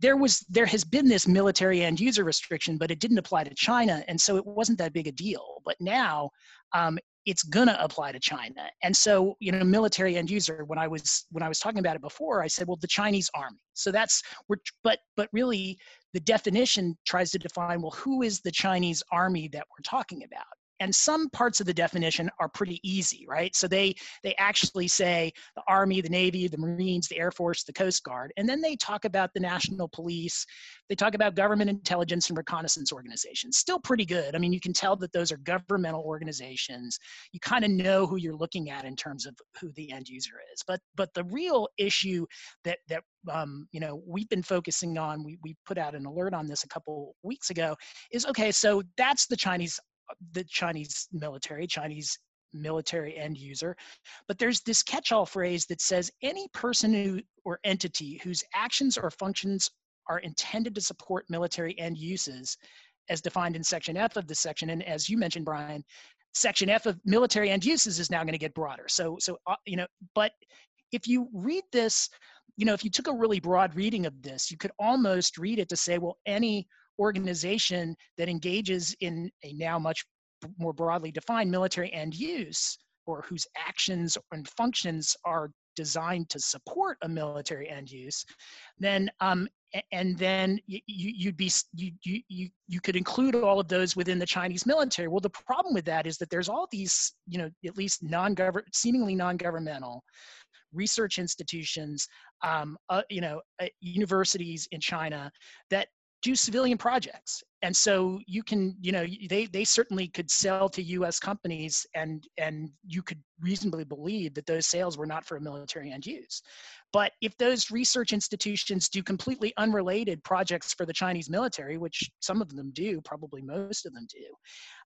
there was there has been this military end user restriction, but it didn't apply to China, and so it wasn't that big a deal. But now um, it's gonna apply to China, and so you know, military end user. When I was when I was talking about it before, I said, well, the Chinese army. So that's we're but but really the definition tries to define well, who is the Chinese army that we're talking about? And some parts of the definition are pretty easy right? So they they actually say the army the navy the marines the air force the coast guard and then they talk about the national police. They talk about government intelligence and reconnaissance organizations. Still pretty good. I mean you can tell that those are governmental organizations. You kind of know who you're looking at in terms of who the end user is. But but the real issue that that um, you know we've been focusing on we, we put out an alert on this a couple weeks ago is okay so that's the chinese the Chinese military, Chinese military end user. But there's this catch all phrase that says any person who, or entity whose actions or functions are intended to support military end uses, as defined in Section F of the section. And as you mentioned, Brian, Section F of military end uses is now going to get broader. So, so uh, you know, but if you read this, you know, if you took a really broad reading of this, you could almost read it to say, well, any organization that engages in a now much more broadly defined military end use or whose actions and functions are designed to support a military end use, then um, and then you, you'd be you, you you could include all of those within the Chinese military. Well, the problem with that is that there's all these you know at least non-government, seemingly non-governmental research institutions, um, uh, you know, uh, universities in China that do civilian projects. And so you can you know they they certainly could sell to us companies and and you could reasonably believe that those sales were not for a military end use. But if those research institutions do completely unrelated projects for the chinese military which some of them do probably most of them do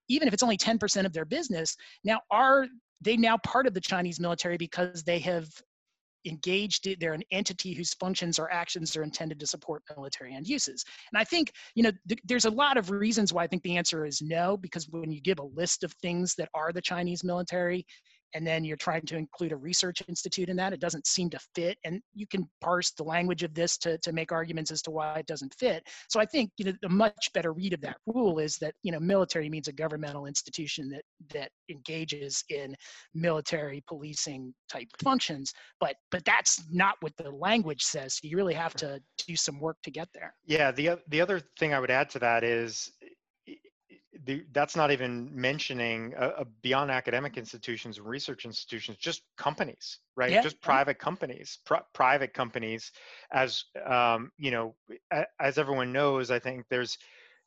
even if it's only 10% of their business now are they now part of the chinese military because they have engaged they're an entity whose functions or actions are intended to support military end uses. And i think you know th- there's a lot of reasons why i think the answer is no because when you give a list of things that are the chinese military and then you're trying to include a research institute in that it doesn't seem to fit and you can parse the language of this to, to make arguments as to why it doesn't fit. So i think you know a much better read of that rule is that you know military means a governmental institution that that engages in military policing type functions but but that's not what the language says so you really have to do some work to get there. Yeah the the other thing i would add to that is the, that's not even mentioning uh, uh, beyond academic institutions and research institutions, just companies, right? Yeah. Just private companies, pr- private companies. As um, you know, as everyone knows, I think there's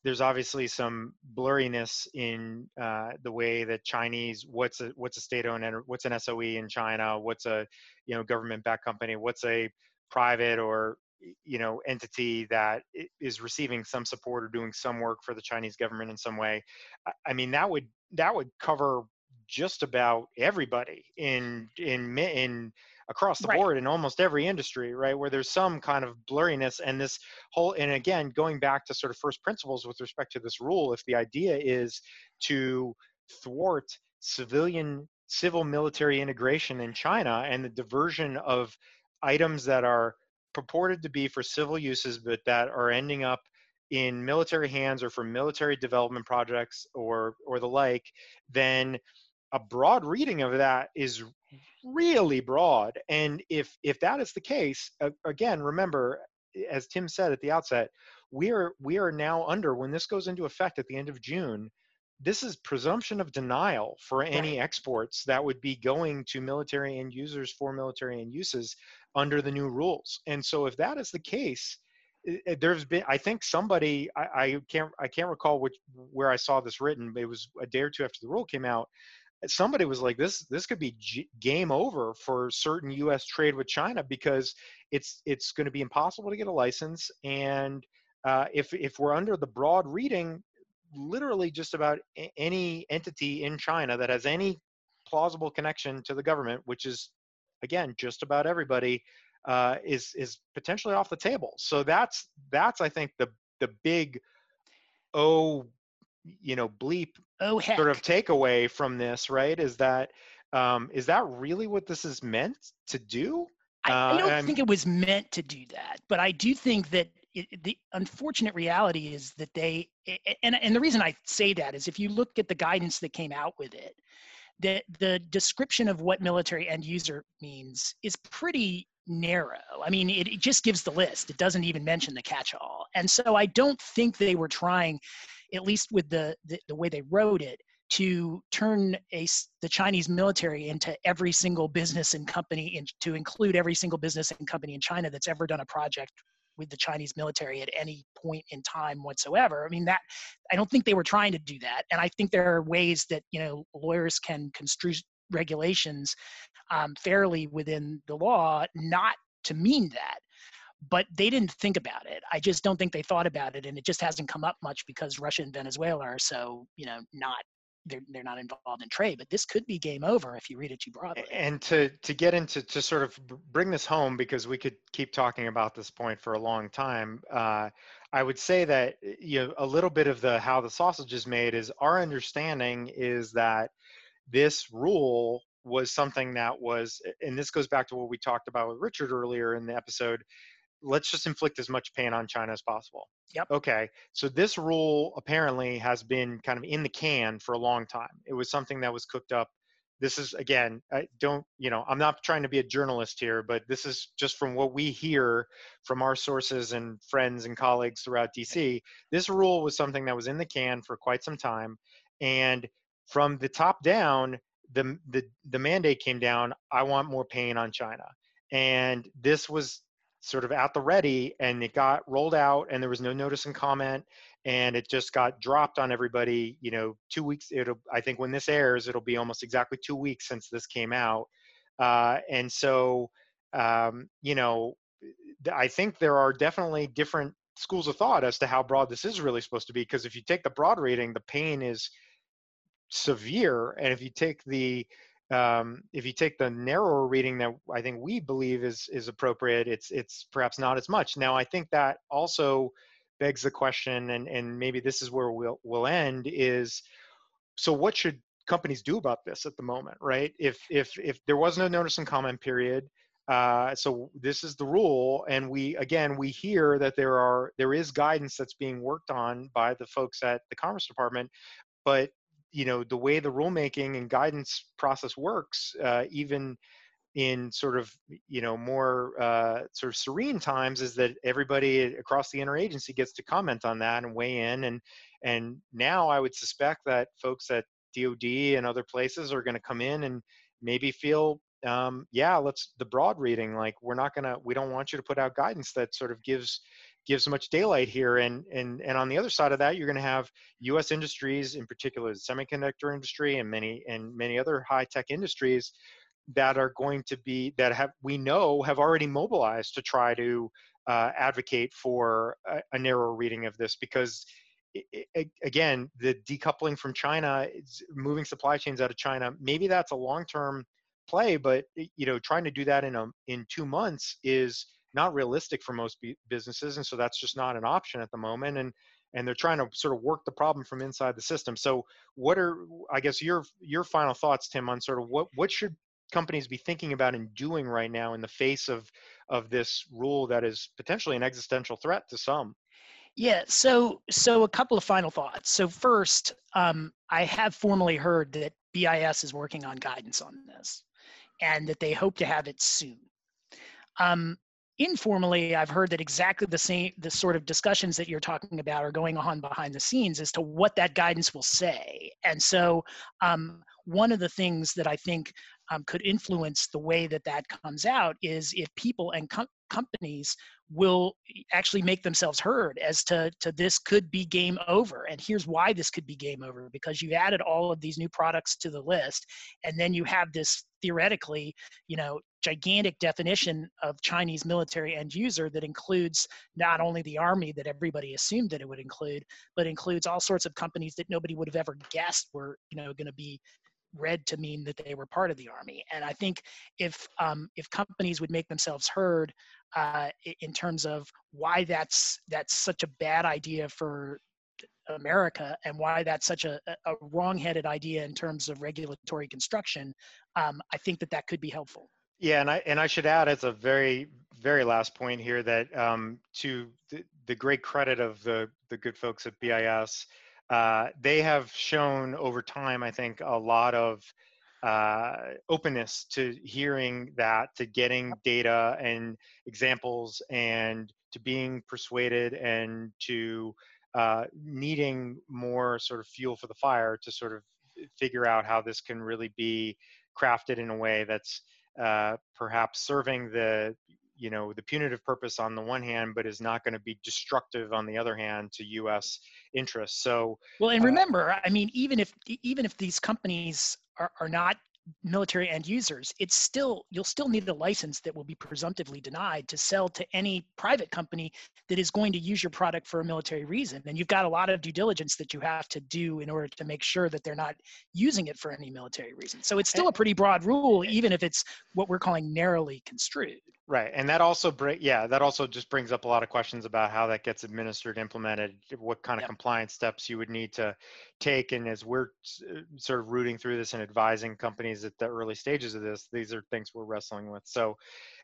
there's obviously some blurriness in uh, the way that Chinese what's a what's a state-owned what's an SOE in China, what's a you know government-backed company, what's a private or you know entity that is receiving some support or doing some work for the Chinese government in some way. I mean that would that would cover just about everybody in in in across the right. board in almost every industry right where there's some kind of blurriness and this whole and again going back to sort of first principles with respect to this rule if the idea is to thwart civilian civil military integration in China and the diversion of items that are purported to be for civil uses, but that are ending up in military hands or for military development projects or or the like, then a broad reading of that is really broad. And if if that is the case, uh, again, remember, as Tim said at the outset, we are we are now under when this goes into effect at the end of June. This is presumption of denial for any right. exports that would be going to military end users for military end uses under the new rules. And so, if that is the case, eh, eh, there's been i think somebody I, I, can't i can't recall which where i saw this written it was a day or two after the rule came out eh, somebody was like this this could be g- game over for certain us trade with china because it's it's going to be impossible to get a license and uh, if if we're under the broad reading literally just about any entity in china that has any plausible connection to the government which is again just about everybody uh, is is potentially off the table so that's that's i think the the big oh you know bleep oh, heck. sort of takeaway from this right is that um, is that really what this is meant to do I, I don't uh, think it was meant to do that but i do think that it, the unfortunate reality is that they and, and the reason i say that is if you look at the guidance that came out with it the the description of what military end user means is pretty narrow. I mean, it, it, just gives the list. It doesn't even mention the catch-all. And so I don't think they were trying at least with the, the, the way they wrote it, to turn a, the Chinese military into every single business and company, in, to include every single business and company in China that's ever done a project with the Chinese military at any point in time whatsoever. I mean, that I don't think they were trying to do that, and I think there are ways that you know lawyers can construe regulations um, fairly within the law not to mean that but they didn't think about it. I just don't think they thought about it, and it just hasn't come up much because Russia and Venezuela are so, you know, not they're they're not involved in trade. But this could be game over if you read it too broadly. And to to get into to sort of bring this home because we could keep talking about this point for a long time. Uh, I would say that you know a little bit of the how the sausage is made is our understanding is that this rule was something that was and this goes back to what we talked about with Richard earlier in the episode let's just inflict as much pain on China as possible. Yep. Okay. So this rule apparently has been kind of in the can for a long time. It was something that was cooked up. This is again, I don't, you know, I'm not trying to be a journalist here, but this is just from what we hear from our sources and friends and colleagues throughout DC. This rule was something that was in the can for quite some time. And from the top down, the the the mandate came down, I want more pain on China. And this was sort of at the ready and it got rolled out and there was no notice and comment and it just got dropped on everybody you know two weeks it'll i think when this airs it'll be almost exactly two weeks since this came out. Uh, and so um, you know i think there are definitely different schools of thought as to how broad this is really supposed to be because if you take the broad rating the pain is severe and if you take the um, if you take the narrower reading that I think we believe is is appropriate, it's it's perhaps not as much. Now I think that also begs the question, and and maybe this is where we'll we'll end is, so what should companies do about this at the moment, right? If if if there was no notice and comment period, uh, so this is the rule, and we again we hear that there are there is guidance that's being worked on by the folks at the Commerce Department, but you know the way the rulemaking and guidance process works uh, even in sort of you know more uh, sort of serene times is that everybody across the interagency gets to comment on that and weigh in and and now i would suspect that folks at dod and other places are going to come in and maybe feel um, yeah let's the broad reading like we're not going to we don't want you to put out guidance that sort of gives gives much daylight here. And, and, and on the other side of that, you're going to have U.S. industries, in particular the semiconductor industry and many and many other high tech industries that are going to be that have we know have already mobilized to try to uh, advocate for a, a narrow reading of this because again the decoupling from china moving supply chains out of china maybe that's a long-term play but you know trying to do that in a in two months is not realistic for most businesses and so that's just not an option at the moment and and they're trying to sort of work the problem from inside the system so what are i guess your your final thoughts tim on sort of what what should companies be thinking about and doing right now in the face of of this rule that is potentially an existential threat to some Yeah, so so a couple of final thoughts. So first, um, I have formally heard that BIS is working on guidance on this, and that they hope to have it soon. Um, informally, I've heard that exactly the same the sort of discussions that you're talking about are going on behind the scenes as to what that guidance will say. And so, um, one of the things that I think um, could influence the way that that comes out is if people and com- companies will actually make themselves heard as to, to this could be game over. And here's why this could be game over because you've added all of these new products to the list, and then you have this theoretically, you know, gigantic definition of Chinese military end user that includes not only the army that everybody assumed that it would include, but includes all sorts of companies that nobody would have ever guessed were, you know, going to be read to mean that they were part of the army. And I think if um, if companies would make themselves heard uh, in terms of why that's that's such a bad idea for America and why that's such a, a wrong-headed idea in terms of regulatory construction, um, I think that that could be helpful. Yeah, and I and I should add as a very very last point here that um, to the, the great credit of the the good folks at BIS, uh, they have shown over time, I think, a lot of uh, openness to hearing that, to getting data and examples, and to being persuaded and to uh, needing more sort of fuel for the fire to sort of figure out how this can really be crafted in a way that's uh, perhaps serving the you know the punitive purpose on the one hand but is not going to be destructive on the other hand to us interests. So well and uh remember uh, i mean even if even if these companies are, are not military end users, it's still you'll still need a license that will be presumptively denied to sell to any private company that is going to use your product for a military reason. And you've got a lot of due diligence that you have to do in order to make sure that they're not using it for any military reason. So it's eh still a pretty broad rule, eh even if it's what we're calling narrowly construed. Right, and that also bring yeah, that also just brings up a lot of questions about how that gets administered, implemented, what kind of yep. compliance steps you would need to take. And as we're uh, sort of rooting through this and advising companies at the early stages of this, these are things we're wrestling with. So,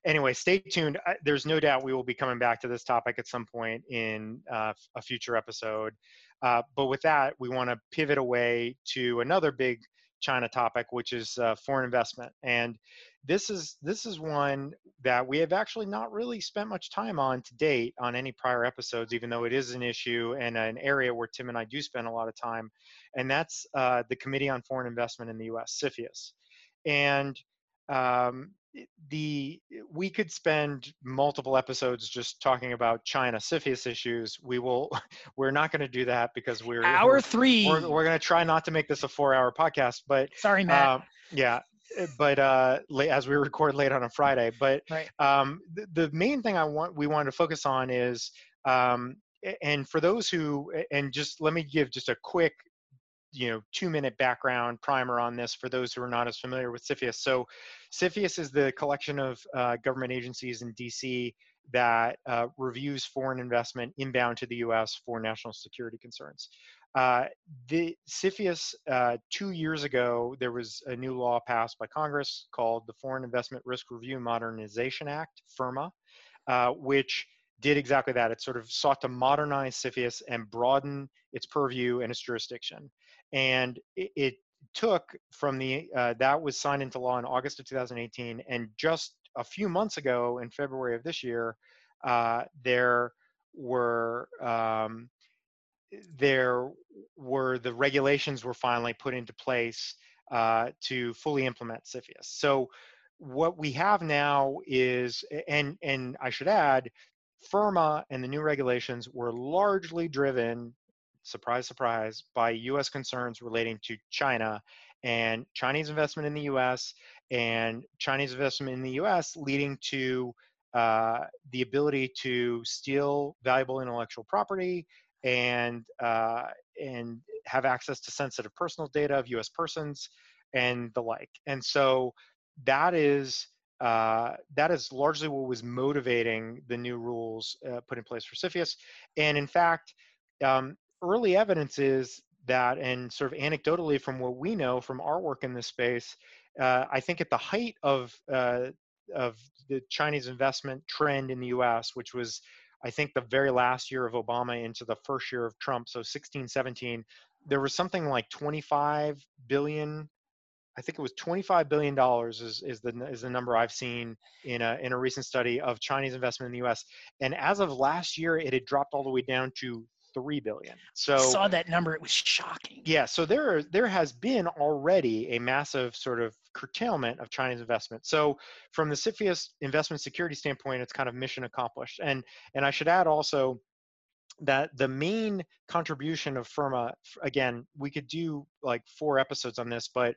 anyway, stay tuned. There's no doubt we will be coming back to this topic at some point in uh, a future episode. Uh, but with that, we want to pivot away to another big China topic, which is uh, foreign investment. And this is this is one that we have actually not really spent much time on to date on any prior episodes, even though it is an issue and an area where Tim and I do spend a lot of time, and that's uh, the Committee on Foreign Investment in the U.S. CFIUS, and um, the we could spend multiple episodes just talking about China CFIUS issues. We will, we're not going to do that because we're hour we're, 3 We're, we're going to try not to make this a four-hour podcast, but sorry, Matt. Uh, yeah, Eh, but uh, as we record late on a Friday. But right. um, the, the, main thing I want we wanted to focus on is, um, and for those who, and just let me give just a quick, you know, two minute background primer on this for those who are not as familiar with CFIUS. So, CFIUS is the collection of uh, government agencies in DC that uh, reviews foreign investment inbound to the U.S. for national security concerns. Uh, the CFIUS, uh, two years ago, there was a new law passed by Congress called the Foreign Investment Risk Review Modernization Act, FIRRMA, uh, which did exactly that. It sort of sought to modernize CFIUS and broaden its purview and its jurisdiction. And it, it took from the, uh, that was signed into law in August of 2018. And just a few months ago, in February of this year, uh, there were um, there were the regulations were finally put into place uh, to fully implement CFIUS. So what we have now is, and and I should add, FIRRMA and the new regulations were largely driven, surprise, surprise, by U.S. concerns relating to China and Chinese investment in the U.S. and Chinese investment in the U.S. leading to uh, the ability to steal valuable intellectual property and uh, and have access to sensitive personal data of U.S. persons and the like. And so that is uh, that is largely what was motivating the new rules uh, put in place for CFIUS. And in fact, um, early evidence is that, and sort of anecdotally from what we know from our work in this space, uh, I think at the height of uh, of the Chinese investment trend in the U.S., which was I think the very last year of Obama into the first year of Trump, so 16, 17, there was something like 25 billion. I think it was 25 billion dollars is, is the is the number I've seen in a in a recent study of Chinese investment in the U.S. And as of last year, it had dropped all the way down to three billion. So I saw that number; it was shocking. Yeah, so there there has been already a massive sort of curtailment of Chinese investment. So from the CFIUS investment security standpoint, it's kind of mission accomplished. And and I should add also that the main contribution of FIRRMA, again, we could do like four episodes on this, but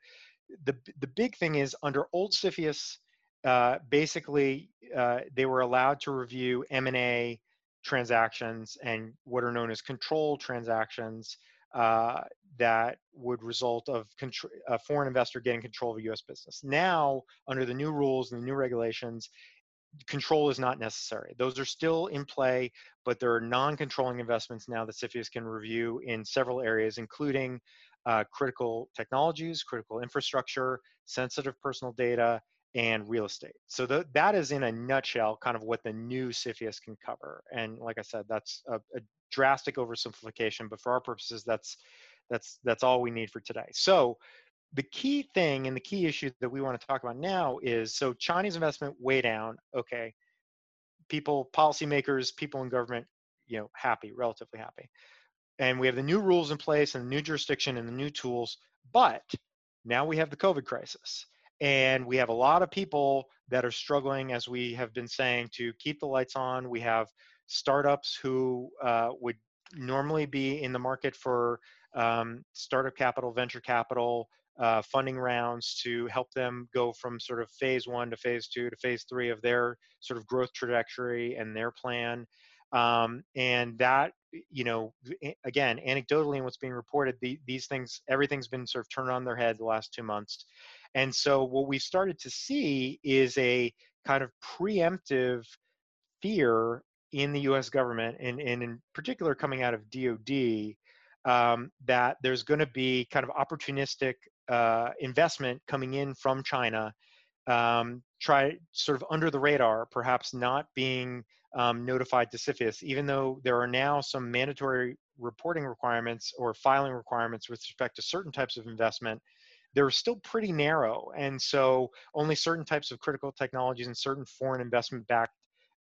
the the big thing is under old CFIUS, uh, basically uh, they were allowed to review M&A transactions and what are known as control transactions uh, that would result of a foreign investor getting control of a U.S. business. Now, under the new rules and the new regulations, control is not necessary. Those are still in play, but there are non-controlling investments now that CFIUS can review in several areas, including uh, critical technologies, critical infrastructure, sensitive personal data, and real estate. So the, that is in a nutshell kind of what the new CFIUS can cover. And like I said, that's a, a drastic oversimplification, but for our purposes, that's that's that's all we need for today. So the key thing and the key issue that we want to talk about now is so Chinese investment way down. Okay, people, policymakers, people in government, you know, happy, relatively happy, and we have the new rules in place and the new jurisdiction and the new tools. But now we have the COVID crisis, and we have a lot of people that are struggling, as we have been saying, to keep the lights on. We have startups who uh, would normally be in the market for um, startup capital, venture capital, uh, funding rounds to help them go from sort of phase one to phase two to phase three of their sort of growth trajectory and their plan. Um, and that, you know, again, anecdotally and what's being reported, the, these things, everything's been sort of turned on their head the last two months. And so what we've started to see is a kind of preemptive fear in the US government, and, and in particular coming out of DOD, um, that there's going to be kind of opportunistic uh, investment coming in from China, um, try sort of under the radar, perhaps not being um, notified to CFIUS, even though there are now some mandatory reporting requirements or filing requirements with respect to certain types of investment. They're still pretty narrow, and so only certain types of critical technologies and certain foreign investment-backed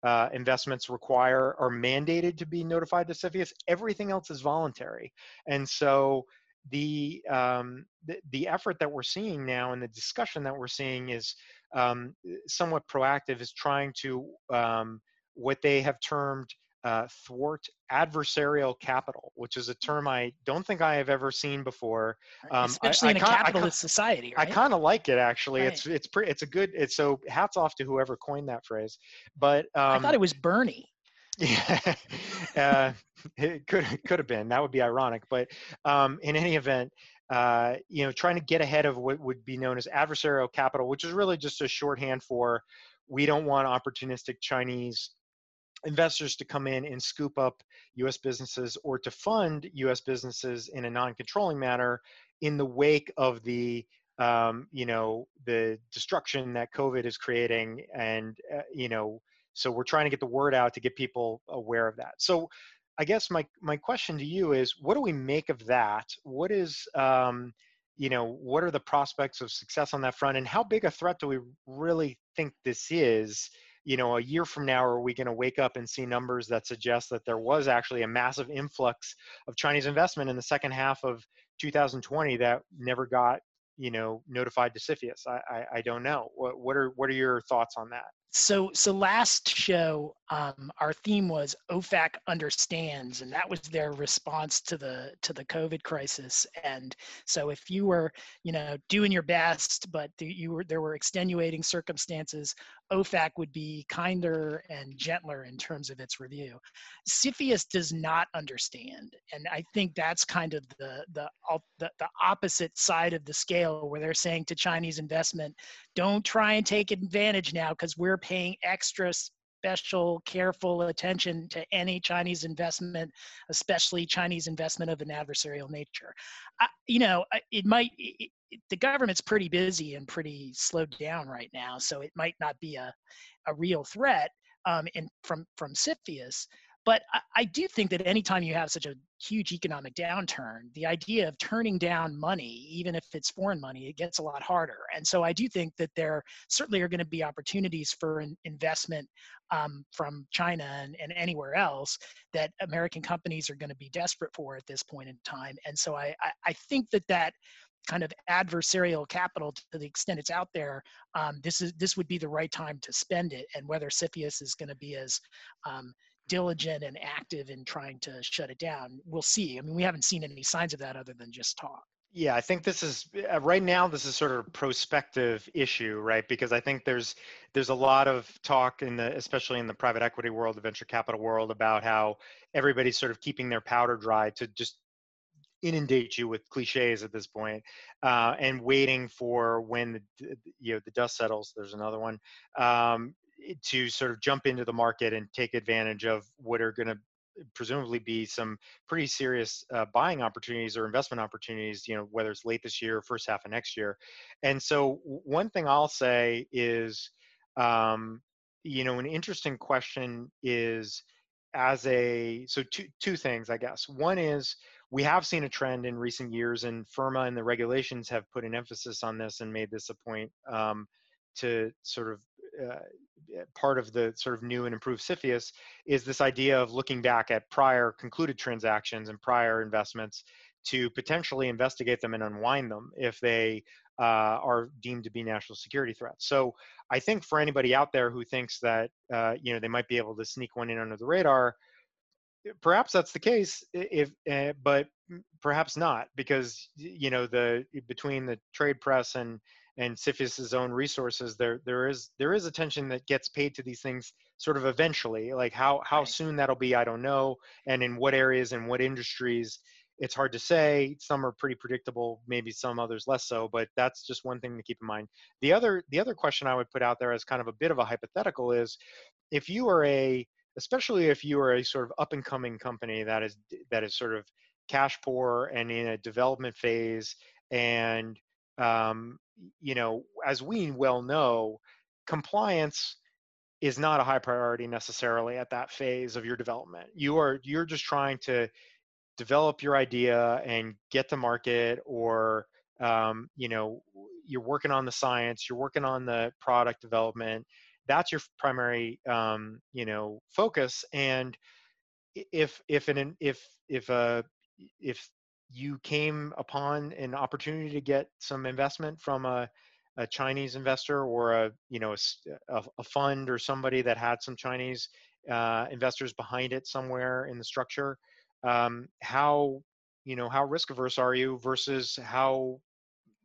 uh, investments require are mandated to be notified to CFIUS. Everything else is voluntary, and so the, um, the, the effort that we're seeing now and the discussion that we're seeing is um, somewhat proactive. Is trying to um, what they have termed uh, thwart adversarial capital, which is a term I don't think I have ever seen before. Um, Especially I, in I a capitalist society. Right? I kind of like it actually. Right. It's it's pretty. It's a good. It's so hats off to whoever coined that phrase. But I thought um it was Bernie. Yeah, uh, it could could have been. That would be ironic. But um, in any event, uh, you know, trying to get ahead of what would be known as adversarial capital, which is really just a shorthand for we don't want opportunistic Chinese investors to come in and scoop up U.S. businesses or to fund U.S. businesses in a non-controlling manner in the wake of the um, you know the destruction that COVID is creating, and uh, you know so we're trying to get the word out to get people aware of that. So I guess my my question to you is, what do we make of that? What is um, you know what are the prospects of success on that front, and how big a threat do we really think this is? You know, a year from now, are we going to wake up and see numbers that suggest that there was actually a massive influx of Chinese investment in the second half of 2020 that never got, you know, notified to CFIUS? I, I, I don't know. What, what are what are your thoughts on that? So so last show um, our theme was ofac understands and that was their response to the to the covid crisis. And so if you were you know doing your best but you were there were extenuating circumstances ofac would be kinder and gentler in terms of its review. CFIUS does not understand and i think that's kind of the the the, the opposite side of the scale where they're saying to chinese investment don't try and take advantage now because we're paying extra special careful attention to any chinese investment especially chinese investment of an adversarial nature. I, you know it might it, the government's pretty busy and pretty slowed down right now so it might not be a, a real threat um, and from from CFIUS, but I, I do think that anytime you have such a huge economic downturn, the idea of turning down money, even if it's foreign money, it gets a lot harder. And so I do think that there certainly are going to be opportunities for investment um, from China and, and anywhere else that American companies are going to be desperate for at this point in time. And so I, I, I think that that kind of adversarial capital to the extent it's out there, um, this is this would be the right time to spend it. And whether CFIUS is going to be as um, diligent and active in trying to shut it down, we'll see. I mean, we haven't seen any signs of that other than just talk. Yeah, I think this is uh, right now. This is sort of a prospective issue, right? Because I think there's there's a lot of talk in the, especially in the private equity world, the venture capital world, about how everybody's sort of keeping their powder dry to just inundate you with cliches at this point, uh, and waiting for when the you know the dust settles. There's another one um, to sort of jump into the market and take advantage of what are going to presumably be some pretty serious uh, buying opportunities or investment opportunities you know whether it's late this year or first half of next year. And so one thing i'll say is um, you know an interesting question is as a so two two things i guess. One is we have seen a trend in recent years, and FIRRMA and the regulations have put an emphasis on this and made this a point um, to sort of part of the sort of new and improved CFIUS is this idea of looking back at prior concluded transactions and prior investments to potentially investigate them and unwind them if they uh, are deemed to be national security threats. So I think for anybody out there who thinks that uh, you know they might be able to sneak one in under the radar, perhaps that's the case if uh, but perhaps not because you know the between the trade press and and CFIUS's own resources there there is there is attention that gets paid to these things sort of eventually like how how right. soon that'll be I don't know and in what areas and what industries it's hard to say some are pretty predictable maybe some others less so but that's just one thing to keep in mind the other the other question i would put out there as kind of a bit of a hypothetical is if you are a especially if you are a sort of up and coming company that is that is sort of cash poor and in a development phase and um, you know as we well know compliance is not a high priority necessarily at that phase of your development. You are you're just trying to develop your idea and get to market or um, you know you're working on the science you're working on the product development. That's your primary um, you know focus. And if if an if if a if you came upon an opportunity to get some investment from a, a Chinese investor or a you know a, a, fund or somebody that had some Chinese uh, investors behind it somewhere in the structure, um, how you know how risk averse are you versus how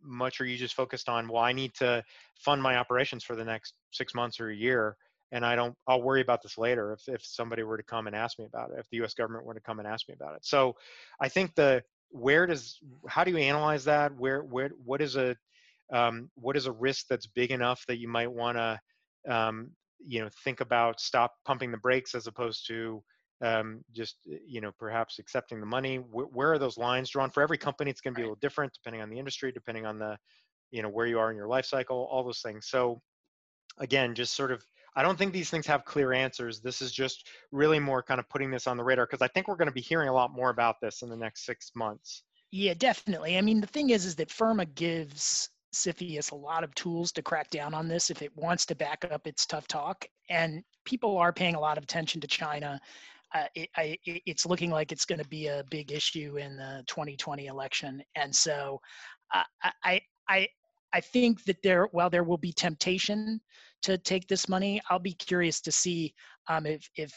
much are you just focused on well i need to fund my operations for the next six months or a year and i don't i'll worry about this later if, if somebody were to come and ask me about it if the us government were to come and ask me about it. So i think the where does how do you analyze that? Where where what is a um, what is a risk that's big enough that you might want to um, you know think about stop pumping the brakes as opposed to um, just eh, you know perhaps accepting the money? Where, where, are those lines drawn? For every company it's going to be a little different depending on the industry depending on the you know where you are in your life cycle all those things. So again just sort of i don't think these things have clear answers this is just really more kind of putting this on the radar because i think we're going to be hearing a lot more about this in the next six months yeah definitely i mean the thing is is that FIRRMA gives CFIUS a lot of tools to crack down on this if it wants to back up its tough talk. And people are paying a lot of attention to China uh, it, I, it's looking like it's going to be a big issue in the 2020 election. And so uh, I, I, I think that there, while there will be temptation to take this money, I'll be curious to see um, if, if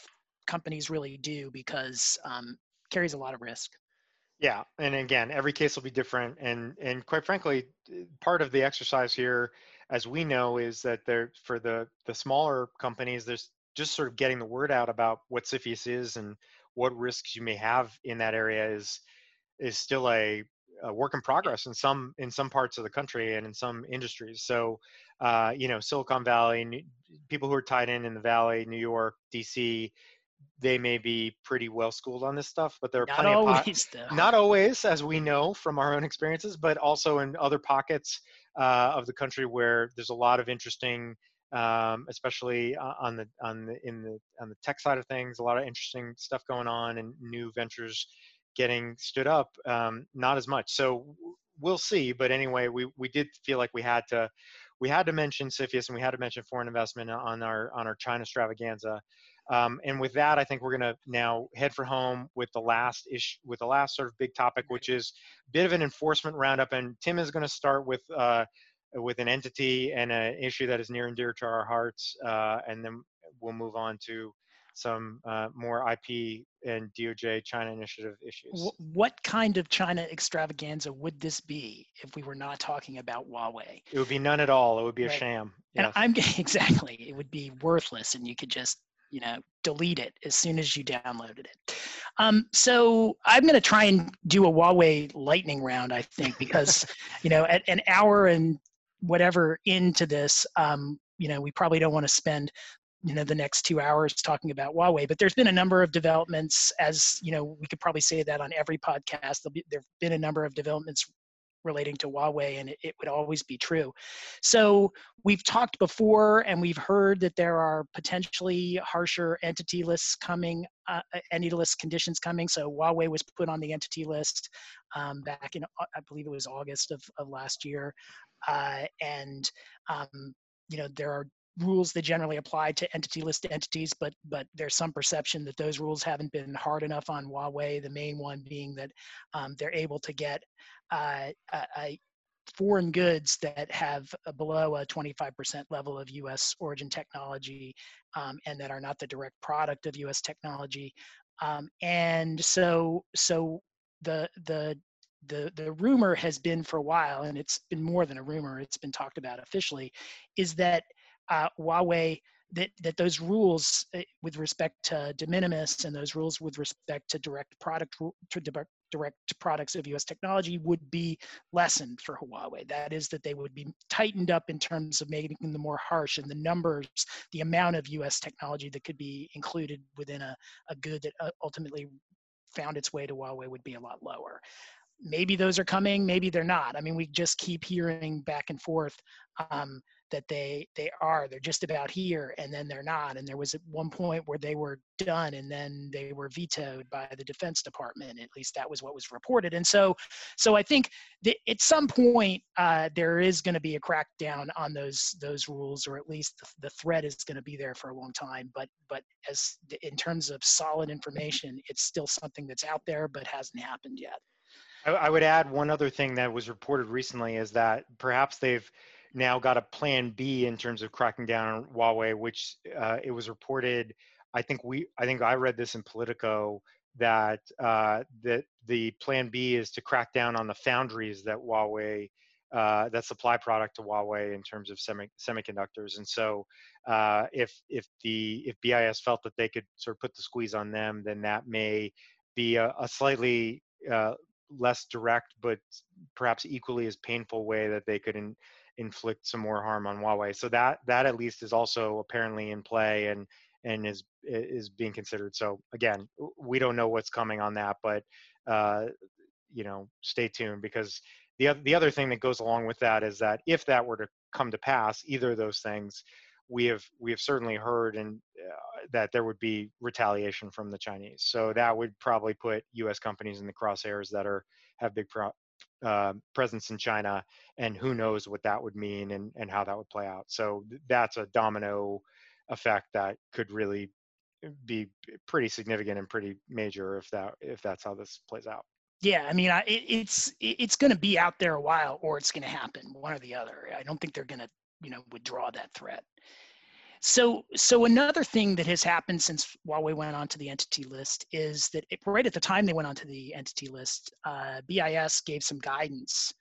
companies really do because um, carries a lot of risk. Yeah, and again, every case will be different, and and quite frankly, part of the exercise here, as we know, is that there for the the smaller companies, there's just sort of getting the word out about what CFIUS is and what risks you may have in that area is is still a, work in progress in some in some parts of the country and in some industries. So, uh, you know, Silicon Valley, people who are tied in in the Valley, New York, DC, they may be pretty well schooled on this stuff, but there are not plenty always, of po- not always, as we know from our own experiences, but also in other pockets uh, of the country where there's a lot of interesting um, especially on the on the in the on the tech side of things. A lot of interesting stuff going on and new ventures getting stood up. Um, not as much. So we'll see. But anyway, we we did feel like we had to we had to mention CFIUS and we had to mention foreign investment on our on our China extravaganza. Um, and with that, I think we're going to now head for home with the last issue, with the last sort of big topic, which is a bit of an enforcement roundup. And Tim is going to start with uh, with an entity and an issue that is near and dear to our hearts, uh, and then we'll move on to some uh, more IP and DOJ China initiative issues. What kind of China extravaganza would this be if we were not talking about Huawei? It would be none at all. It would be a right. sham. Yes. And I'm exactly. It would be worthless, and you could just you know delete it as soon as you downloaded it. Um, so I'm going to try and do a Huawei lightning round, I think, because you know at an hour and whatever into this, um, you know, we probably don't want to spend you know the next two hours talking about Huawei. But there's been a number of developments, as you know, we could probably say that on every podcast. Be, there've been a number of developments relating to Huawei, and it, it, would always be true. So we've talked before, and we've heard that there are potentially harsher entity lists coming, uh entity list conditions coming. So Huawei was put on the entity list um, back in, uh, I believe it was August of, of last year, uh, and um, you know there are rules that generally apply to entity list entities, but but there's some perception that those rules haven't been hard enough on Huawei. The main one being that um, they're able to get uh, foreign goods that have below a 25% level of U.S. origin technology um, and that are not the direct product of U.S. technology. Um, and so so the the the the rumor has been for a while, and it's been more than a rumor. It's been talked about officially, is that uh, Huawei that that those rules uh, with respect to de minimis and those rules with respect to direct product to direct products of U.S. technology would be lessened for Huawei. That is, that they would be tightened up in terms of making them more harsh, and the numbers, the amount of U.S. technology that could be included within a, a good that uh, ultimately found its way to Huawei would be a lot lower maybe those are coming maybe they're not i mean we just keep hearing back and forth um, that they they are they're just about here and then they're not and there was at one point where they were done and then they were vetoed by the defense department at least that was what was reported and so so i think that at some point uh, there is going to be a crackdown on those those rules or at least the, the threat is going to be there for a long time but but as in terms of solid information it's still something that's out there but hasn't happened yet. I, I would add one other thing that was reported recently is that perhaps they've now got a plan B in terms of cracking down on Huawei, which uh, it was reported. I think we, I think I read this in Politico that uh, that the plan B is to crack down on the foundries that Huawei uh, that supply product to Huawei in terms of semi, semiconductors. And so, uh, if if the if BIS felt that they could sort of put the squeeze on them, then that may be a, a slightly uh, less direct, but perhaps equally as painful way that they could in, inflict some more harm on Huawei. So that that at least is also apparently in play and and is is being considered. So again, we don't know what's coming on that, but uh, you know, stay tuned because the the other thing that goes along with that is that if that were to come to pass, either of those things, we have we have certainly heard and uh, that there would be retaliation from the Chinese. So that would probably put U.S. companies in the crosshairs that are have big pro, uh, presence in China, and who knows what that would mean and, and how that would play out. So that's a domino effect that could really be pretty significant and pretty major if that if that's how this plays out. Yeah, I mean, I, it, it's it's going to be out there a while, or it's going to happen, one or the other. I don't think they're going to, you know, withdraw that threat. So, so another thing that has happened since Huawei went onto the entity list is that it, right at the time they went onto the entity list, uh, BIS gave some guidance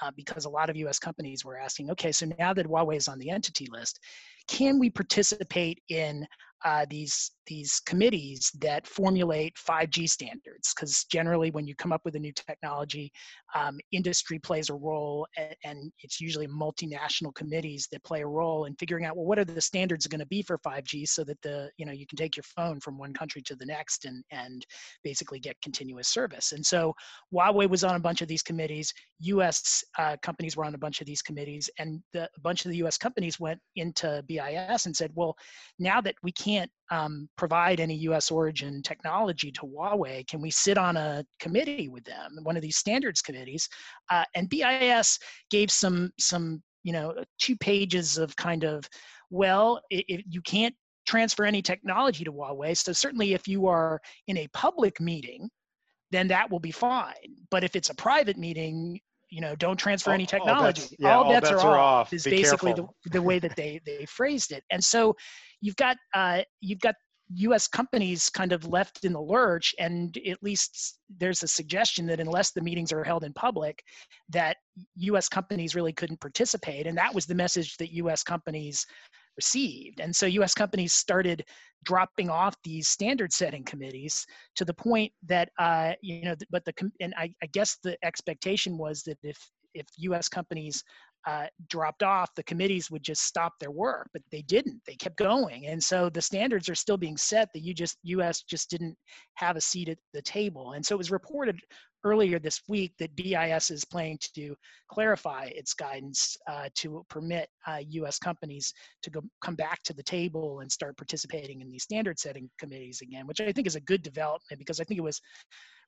uh, because a lot of U.S. companies were asking, okay, so now that Huawei is on the entity list, can we participate in uh, these these committees that formulate 5G standards. Because generally, when you come up with a new technology, um, industry plays a role, and, and, it's usually multinational committees that play a role in figuring out well what are the standards going to be for 5G, so that the you know you can take your phone from one country to the next and and basically get continuous service. And so Huawei was on a bunch of these committees. U.S. Uh, companies were on a bunch of these committees, and the, a bunch of the U.S. companies went into BIS and said, well, now that we can't um, provide any US origin technology to Huawei, can we sit on a committee with them, one of these standards committees? Uh, and BIS gave some, some, you know, two pages of kind of, well, if you can't transfer any technology to Huawei. So certainly if you are in a public meeting, then that will be fine. But if it's a private meeting, you know, don't transfer any technology. All bets, yeah, all bets, bets are, off. off. Is be basically the, the way that they they phrased it. And so you've got uh, you've got U.S. companies kind of left in the lurch, and at least there's a suggestion that unless the meetings are held in public, that U.S. companies really couldn't participate, and that was the message that U.S. companies received. And so U.S. companies started dropping off these standard setting committees to the point that uh, you know, but the and I, I guess the expectation was that if if U.S. companies uh, dropped off, the committees would just stop their work, but they didn't. They kept going, and so the standards are still being set. The you just U.S. just didn't have a seat at the table, and so it was reported earlier this week that BIS is planning to clarify its guidance uh, to permit uh, U.S. companies to go, come back to the table and start participating in these standard setting committees again, which I think is a good development because I think it was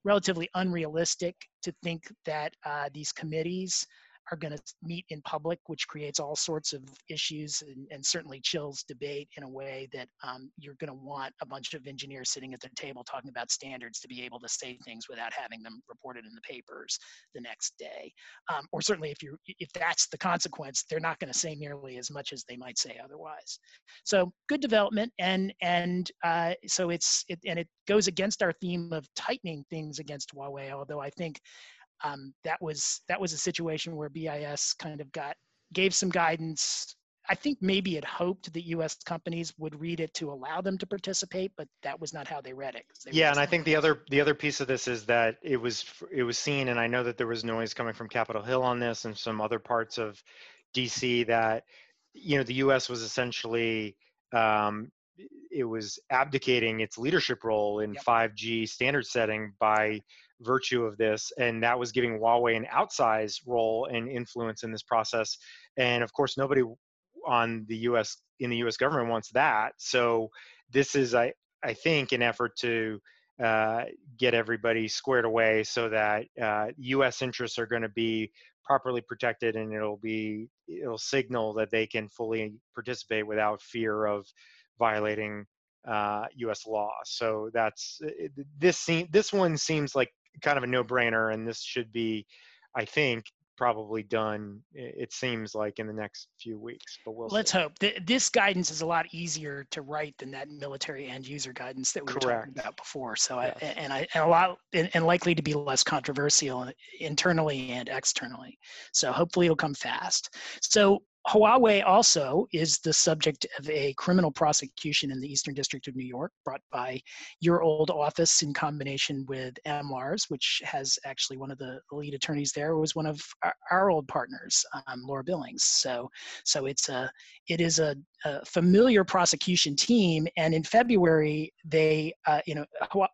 relatively unrealistic to think that uh, these committees are going to meet in public, which creates all sorts of issues and, and certainly chills debate in a way that um, you're going to want a bunch of engineers sitting at the table talking about standards to be able to say things without having them reported in the papers the next day. Um, or certainly, if you if that's the consequence, they're not going to say nearly as much as they might say otherwise. So good development, and and uh, so it's it, and it goes against our theme of tightening things against Huawei. Although I think um, that was that was a situation where BIS kind of got gave some guidance. I think maybe it hoped that U.S. companies would read it to allow them to participate, but that was not how they read it. They yeah, and I think the other the other piece of this is that it was it was seen, and I know that there was noise coming from Capitol Hill on this and some other parts of D.C. that you know the U.S. was essentially um, it was abdicating its leadership role in yep. 5G standard setting by virtue of this, and that was giving Huawei an outsized role and influence in this process. And of course, nobody on the U.S. in the U.S. government wants that. So this is, I I think, an effort to uh, get everybody squared away so that uh, U.S. interests are going to be properly protected, and it'll be it'll signal that they can fully participate without fear of violating uh, U.S. law. So that's this. Seem, this one seems like kind of a no-brainer, and this should be, I think, probably done. It seems like in the next few weeks, but we'll. Let's see. hope. This guidance is a lot easier to write than that military end user guidance that we Correct. were talking about before. So, yes. I, and I and a lot and, and likely to be less controversial internally and externally. So hopefully it'll come fast. So Huawei also is the subject of a criminal prosecution in the Eastern District of New York brought by your old office in combination with MLARS, which has actually one of the lead attorneys there was one of our, our old partners, um, Laura Billings. So, so it's a it is a, a, familiar prosecution team, and in February they, uh, you know,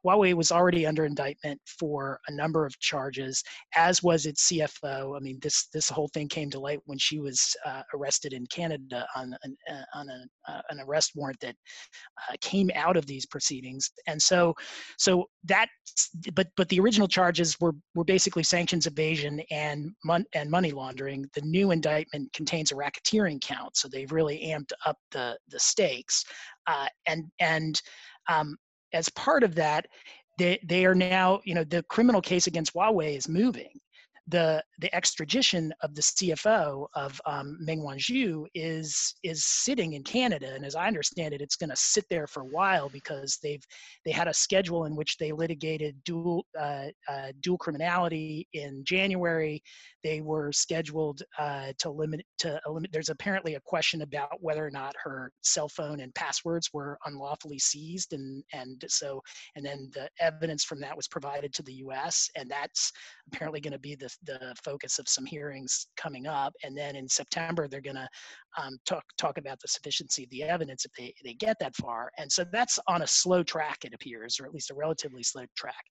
Huawei was already under indictment for a number of charges, as was its CFO. I mean, this this whole thing came to light when she was uh, arrested in Canada on an, uh, on a, uh, an arrest warrant that uh, came out of these proceedings. And so, so that, but but the original charges were were basically sanctions evasion and mon- and money laundering. The new indictment contains a racketeering count, so they've really amped up the the stakes. Uh, and and um, as part of that, they they are now, you know, the criminal case against Huawei is moving the the extradition of the CFO of um, Meng Wanzhou is is sitting in Canada, and as I understand it, it's going to sit there for a while because they've they had a schedule in which they litigated dual uh, uh, dual criminality in January. They were scheduled uh, to limit to limit. There's apparently a question about whether or not her cell phone and passwords were unlawfully seized, and and so and then the evidence from that was provided to the U.S. and that's apparently going to be the the focus of some hearings coming up. And then in September they're going to um, talk talk about the sufficiency of the evidence if they they get that far. And so that's on a slow track, it appears, or at least a relatively slow track.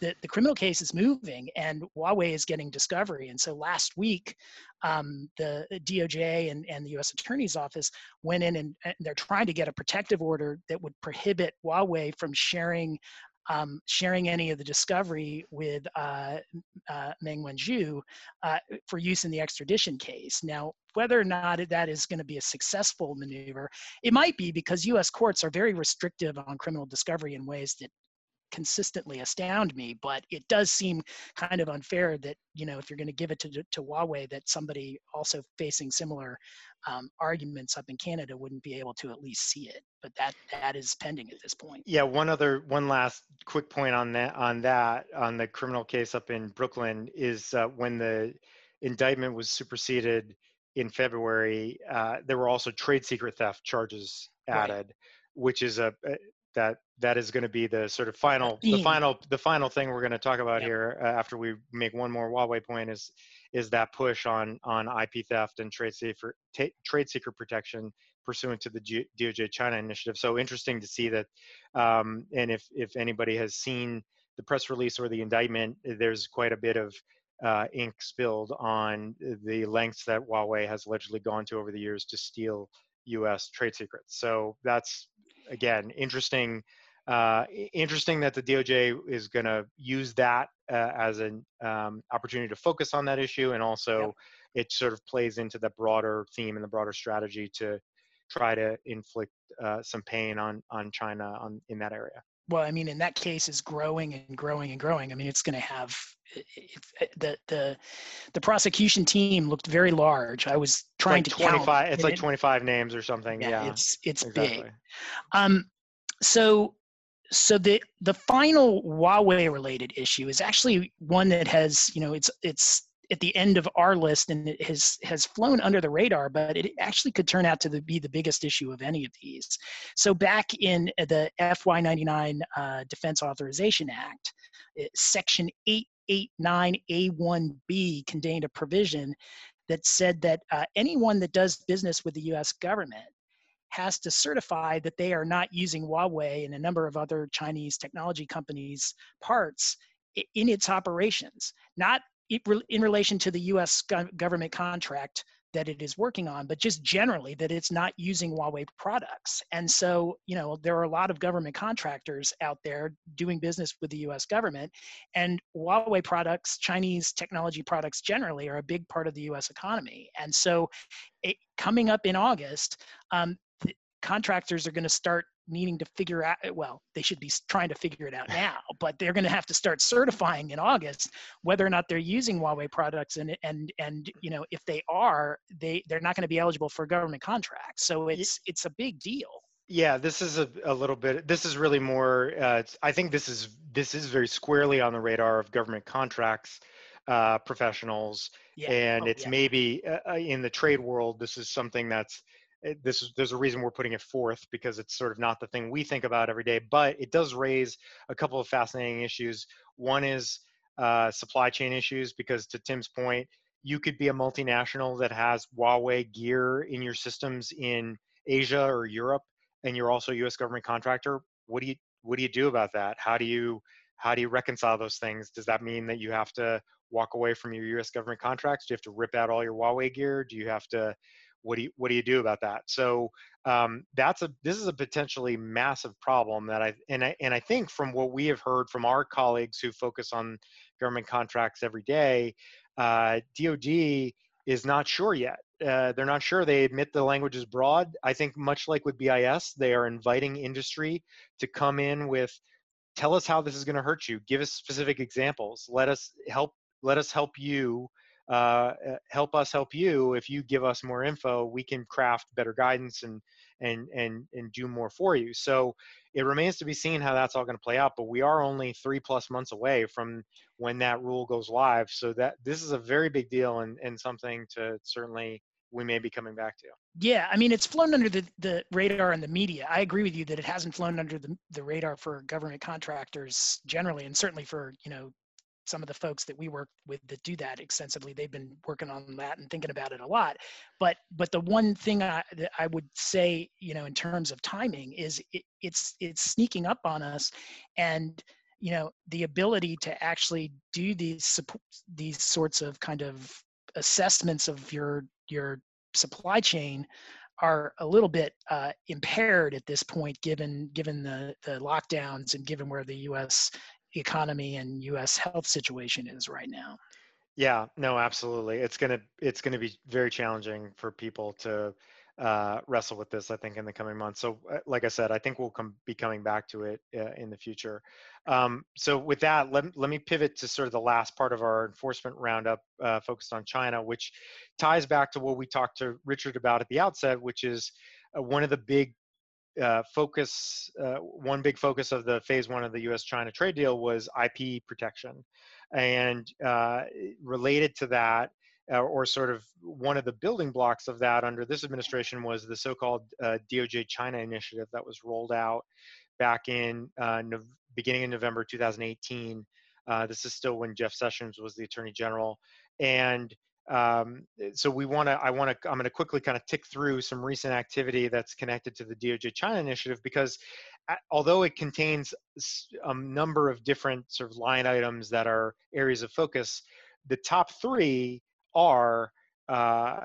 The the criminal case is moving, and Huawei is getting discovery. And so last week, um, the DOJ and, and the U.S. Attorney's Office went in and, and, they're trying to get a protective order that would prohibit Huawei from sharing um, sharing any of the discovery with uh, uh, Meng Wanzhou uh, for use in the extradition case. Now, whether or not that is going to be a successful maneuver, it might be because U.S. courts are very restrictive on criminal discovery in ways that consistently astound me but it does seem kind of unfair that you know if you're going to give it to, to huawei that somebody also facing similar um, arguments up in canada wouldn't be able to at least see it but that that is pending at this point yeah one other one last quick point on that on that on the criminal case up in brooklyn is uh, when the indictment was superseded in february uh, there were also trade secret theft charges added right. which is a, that that is going to be the sort of final the final the final thing we're going to talk about yep. here uh, after we make one more Huawei point is is that push on on IP theft and trade safer t- trade secret protection pursuant to the G- DOJ China initiative. So interesting to see that. Um, and if if anybody has seen the press release or the indictment, there's quite a bit of uh, ink spilled on the lengths that Huawei has allegedly gone to over the years to steal U.S. trade secrets. So that's again, interesting. Uh, interesting that the DOJ is going to use that uh, as an um, opportunity to focus on that issue, and also yep. it sort of plays into the broader theme and the broader strategy to try to inflict uh, some pain on on China on in that area. Well, I mean, in that case, is growing and growing and growing. I mean, it's going to have the the the prosecution team looked very large. I was trying like to 25, count. It's like it, 25 names or something. Yeah, yeah. it's it's exactly. big. Um, so so the the final Huawei related issue is actually one that has you know it's it's at the end of our list and it has has flown under the radar but it actually could turn out to the, be the biggest issue of any of these. So back in the fy99 uh, defense authorization act it, section 889a1b contained a provision that said that uh, anyone that does business with the us government has to certify that they are not using Huawei and a number of other Chinese technology companies' parts in its operations, not in relation to the US government contract that it is working on, but just generally that it's not using Huawei products. And so, you know, there are a lot of government contractors out there doing business with the US government, and Huawei products, Chinese technology products generally, are a big part of the US economy. And so, it, coming up in August, um, contractors are going to start needing to figure out well they should be trying to figure it out now but they're going to have to start certifying in august whether or not they're using huawei products and and and you know if they are they they're not going to be eligible for government contracts so it's it's a big deal yeah this is a, a little bit this is really more uh, i think this is this is very squarely on the radar of government contracts uh, professionals yeah. and oh, it's yeah. maybe uh, uh in the trade world this is something that's this is there's a reason we're putting it forth because it's sort of not the thing we think about every day but it does raise a couple of fascinating issues. One is uh, supply chain issues because to tim's point you could be a multinational that has huawei gear in your systems in asia or europe and you're also a us government contractor. What do you what do you do about that? How do you how do you reconcile those things? Does that mean that you have to walk away from your us government contracts? Do you have to rip out all your huawei gear? Do you have to what do you what do you do about that? So um, that's a this is a potentially massive problem that i and i and i think from what we have heard from our colleagues who focus on government contracts every day uh, dod is not sure yet. Uh, they're not sure. They admit the language is broad. I think much like with bis they are inviting industry to come in with tell us how this is going to hurt you. Give us specific examples. Let us help let us help you uh, help us help you. If you give us more info, we can craft better guidance and and and and do more for you. So it remains to be seen how that's all going to play out. But we are only three plus months away from when that rule goes live. So that this is a very big deal and and something to certainly we may be coming back to. Yeah, I mean, it's flown under the, the radar in the media. I agree with you that it hasn't flown under the, the radar for government contractors generally, and certainly for, you know, some of the folks that we work with that do that extensively they've been working on that and thinking about it a lot. But but the one thing I, that I would say you know in terms of timing is it, it's it's sneaking up on us and you know the ability to actually do these support these sorts of kind of assessments of your your supply chain are a little bit uh, impaired at this point given given the the lockdowns and given where the U.S economy and U.S. health situation is right now. Yeah, no, absolutely. It's gonna it's gonna be very challenging for people to uh, wrestle with this. I think in the coming months. So, uh, like I said, I think we'll come be coming back to it uh, in the future. Um, so, with that, let let me pivot to sort of the last part of our enforcement roundup, uh, focused on China, which ties back to what we talked to Richard about at the outset, which is uh, one of the big uh, focus, uh, one big focus of the phase one of the U.S. China trade deal was IP protection. And uh, related to that, uh, or sort of one of the building blocks of that under this administration was the so called uh, DOJ China initiative that was rolled out back in no- beginning of November 2018. this is still when Jeff Sessions was the Attorney General. And um, eh, so we want to, I want to, I'm going to quickly kind of tick through some recent activity that's connected to the DOJ China initiative because although it contains a number of different sort of line items that are areas of focus, the top three are uh,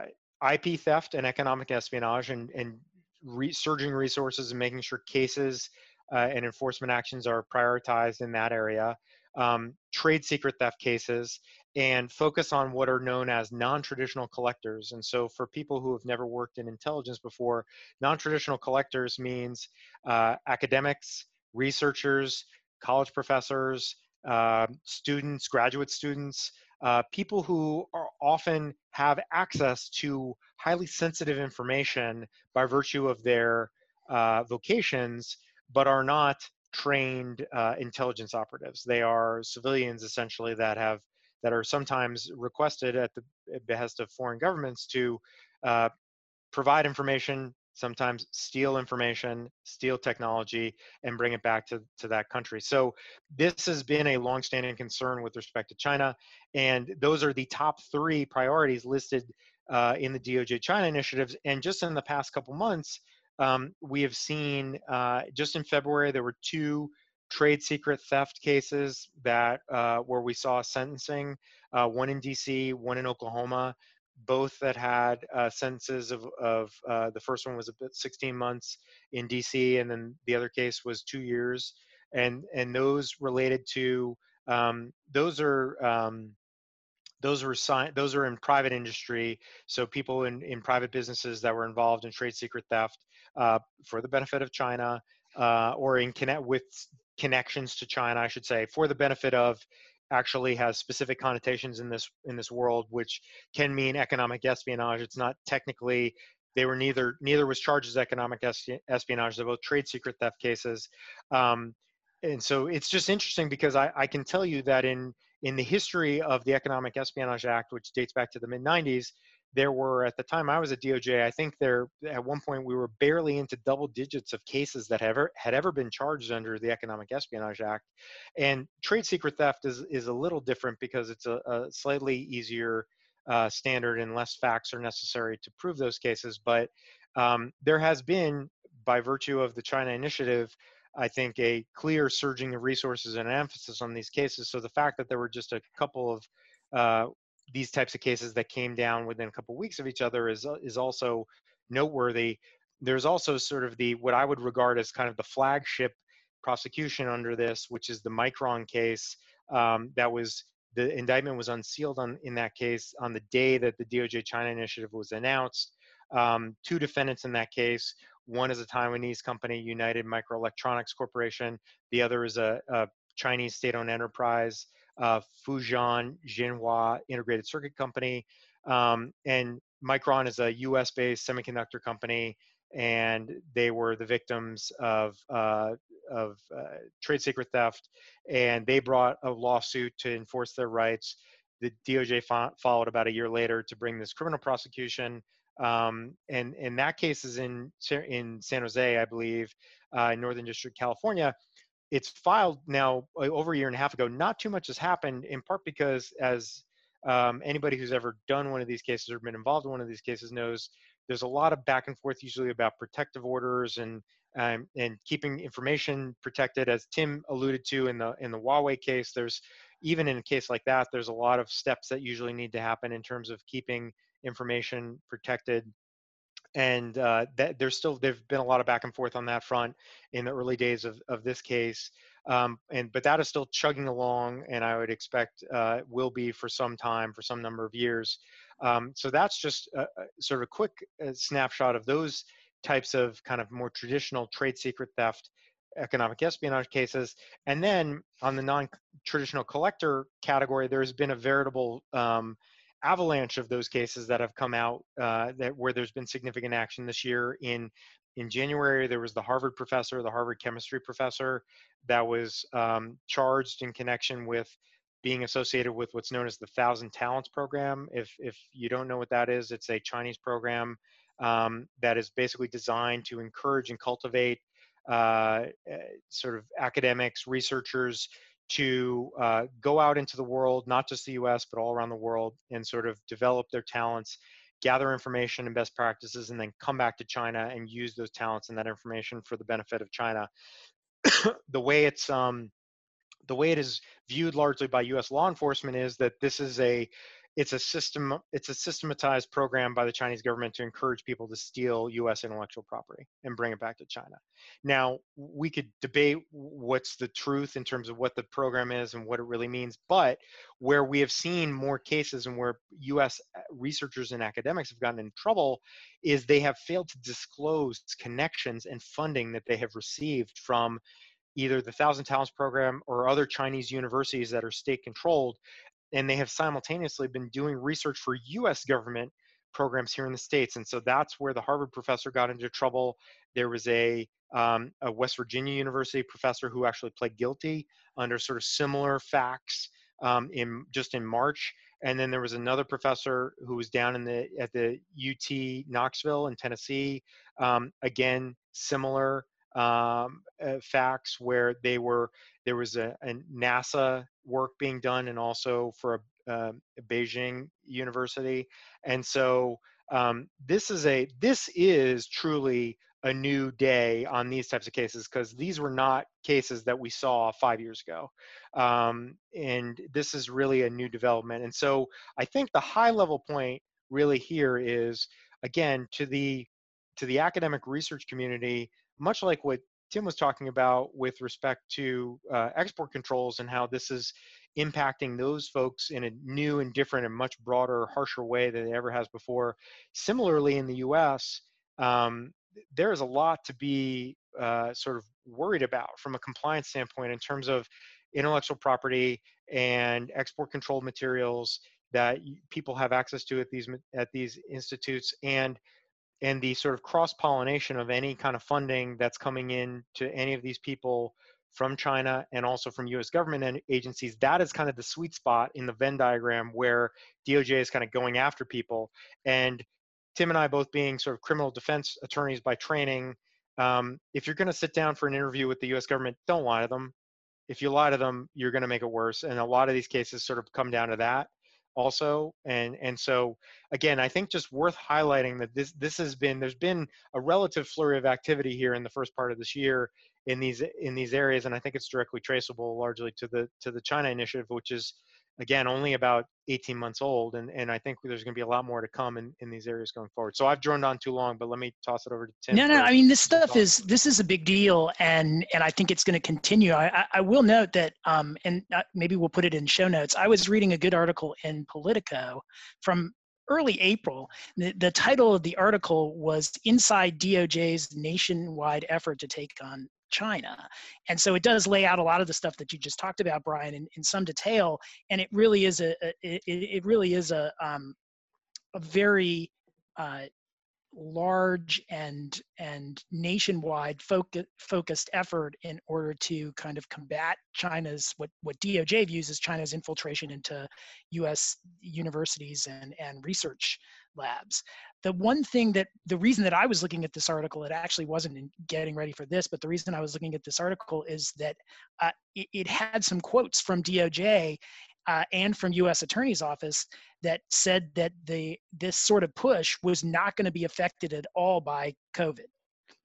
IP theft and economic espionage and, and re- surging resources and making sure cases uh, and enforcement actions are prioritized in that area. Um, trade secret theft cases and focus on what are known as non-traditional collectors. And so for people who have never worked in intelligence before, non-traditional collectors means uh, academics, researchers, college professors, uh, students, graduate students, uh, people who are often have access to highly sensitive information by virtue of their uh, vocations, but are not trained uh, intelligence operatives. They are civilians essentially that have that are sometimes requested at the behest of foreign governments to uh, provide information, sometimes steal information, steal technology, and bring it back to, to that country. So this has been a longstanding concern with respect to China, and those are the top three priorities listed uh, in the DOJ China initiatives. And just in the past couple months, um, we have seen uh, just in February there were two trade secret theft cases that uh, where we saw sentencing, uh, one in D.C., one in Oklahoma, both that had uh, sentences of, of uh, the first one was a 16 months in D.C. and then the other case was two years, and and those related to um, those are. Um, those are sign, those are in private industry so people in, in private businesses that were involved in trade secret theft uh, for the benefit of china uh, or in connect with connections to China, I should say, for the benefit of actually has specific connotations in this in this world, which can mean economic espionage. It's not technically they were neither neither was charged as economic espionage. They're both trade secret theft cases, um, and so it's just interesting because I, I can tell you that in in the history of the Economic Espionage Act, which dates back to the mid 90s, there were at the time I was at DOJ, I think there at one point we were barely into double digits of cases that ever had ever been charged under the Economic Espionage Act. And trade secret theft is is a little different because it's a, a slightly easier uh, standard and less facts are necessary to prove those cases. But um, there has been, by virtue of the China initiative, I think a clear surging of resources and emphasis on these cases. So the fact that there were just a couple of uh, these types of cases that came down within a couple of weeks of each other is uh, is also noteworthy. There's also sort of the what I would regard as kind of the flagship prosecution under this, which is the Micron case. Um, that was the indictment was unsealed on in that case on the day that the DOJ China initiative was announced. Um, two defendants in that case. One is a Taiwanese company, United Microelectronics Corporation. The other is a, a Chinese state-owned enterprise uh, Fujian Jinhua Integrated Circuit Company. Um, and Micron is a US based semiconductor company, and they were the victims of, uh, of uh, trade secret theft. And they brought a lawsuit to enforce their rights. The DOJ fo- followed about a year later to bring this criminal prosecution. Um, and, and that case is in, in San Jose, I believe, uh, Northern District, California it's filed now uh, over a year and a half ago. Not too much has happened, in part because, as um, anybody who's ever done one of these cases or been involved in one of these cases knows, there's a lot of back and forth usually about protective orders and um, and keeping information protected. As Tim alluded to in the in the Huawei case, there's even in a case like that, there's a lot of steps that usually need to happen in terms of keeping information protected and uh, that there's still there've been a lot of back and forth on that front in the early days of, of this case um, and but that is still chugging along and i would expect uh, will be for some time for some number of years um, so that's just a, a sort of a quick uh, snapshot of those types of kind of more traditional trade secret theft economic espionage cases and then on the non-traditional collector category there's been a veritable um, avalanche of those cases that have come out uh, that where there's been significant action this year. In in January, there was the Harvard professor, the Harvard chemistry professor, that was um, charged in connection with being associated with what's known as the Thousand Talents program. If if you don't know what that is, it's a Chinese program um, that is basically designed to encourage and cultivate uh, eh, sort of academics, researchers to uh, go out into the world, not just the US, but all around the world, and sort of develop their talents, gather information and best practices, and then come back to China and use those talents and that information for the benefit of China. the way it's um, the way it is viewed largely by U.S. law enforcement is that this is a it's a system it's a systematized program by the chinese government to encourage people to steal us intellectual property and bring it back to china. Now we could debate what's the truth in terms of what the program is and what it really means but where we have seen more cases and where us uh, researchers and academics have gotten in trouble is they have failed to disclose connections and funding that they have received from either the Thousand Talents program or other Chinese universities that are state controlled and they have simultaneously been doing research for US government programs here in the States. And so that's where the Harvard professor got into trouble. There was a, um, a West Virginia University professor who actually pled guilty under sort of similar facts um, in just in March. And then there was another professor who was down in the at the UT Knoxville in Tennessee. Um, again, similar um, uh, facts where they were there was a, a, NASA work being done and also for a, uh, a Beijing University, and so um, this is a this is truly a new day on these types of cases because these were not cases that we saw five years ago, um, and this is really a new development. And so I think the high level point really here is again to the to the academic research community much like what Tim was talking about with respect to uh, export controls and how this is impacting those folks in a new and different and much broader, harsher way than it ever has before. Similarly, in the US, um, there is a lot to be uh, sort of worried about from a compliance standpoint in terms of intellectual property and export controlled materials that people have access to at these at these institutes and and the sort of cross pollination of any kind of funding that's coming in to any of these people from China and also from US government agencies, that is kind of the sweet spot in the Venn diagram where DOJ is kind of going after people. And Tim and I both being sort of criminal defense attorneys by training, um, if you're going to sit down for an interview with the US government, don't lie to them. If you lie to them, you're going to make it worse. And a lot of these cases sort of come down to that also and and so again i think just worth highlighting that this this has been there's been a relative flurry of activity here in the first part of this year in these in these areas and i think it's directly traceable largely to the to the china initiative which is again only about 18 months old and, and i think there's going to be a lot more to come in, in these areas going forward. So i've droned on too long but let me toss it over to tim no no i mean this stuff is this is a big deal and and i think it's going to continue. I i will note that um and uh, maybe we'll put it in show notes. I was reading a good article in politico from early April. The, the, title of the article was Inside DOJ's Nationwide Effort to Take on China. And so it does lay out a lot of the stuff that you just talked about, Brian, in, in some detail. And it really is a, a it, it really is a um, a very uh, large and and nationwide focus, focused effort in order to kind of combat China's what what DOJ views as China's infiltration into U.S. universities and and research labs. The one thing that the reason that I was looking at this article, it actually wasn't in getting ready for this, but the reason I was looking at this article is that uh, it, it had some quotes from DOJ uh, and from U.S. Attorney's Office that said that the this sort of push was not going to be affected at all by COVID.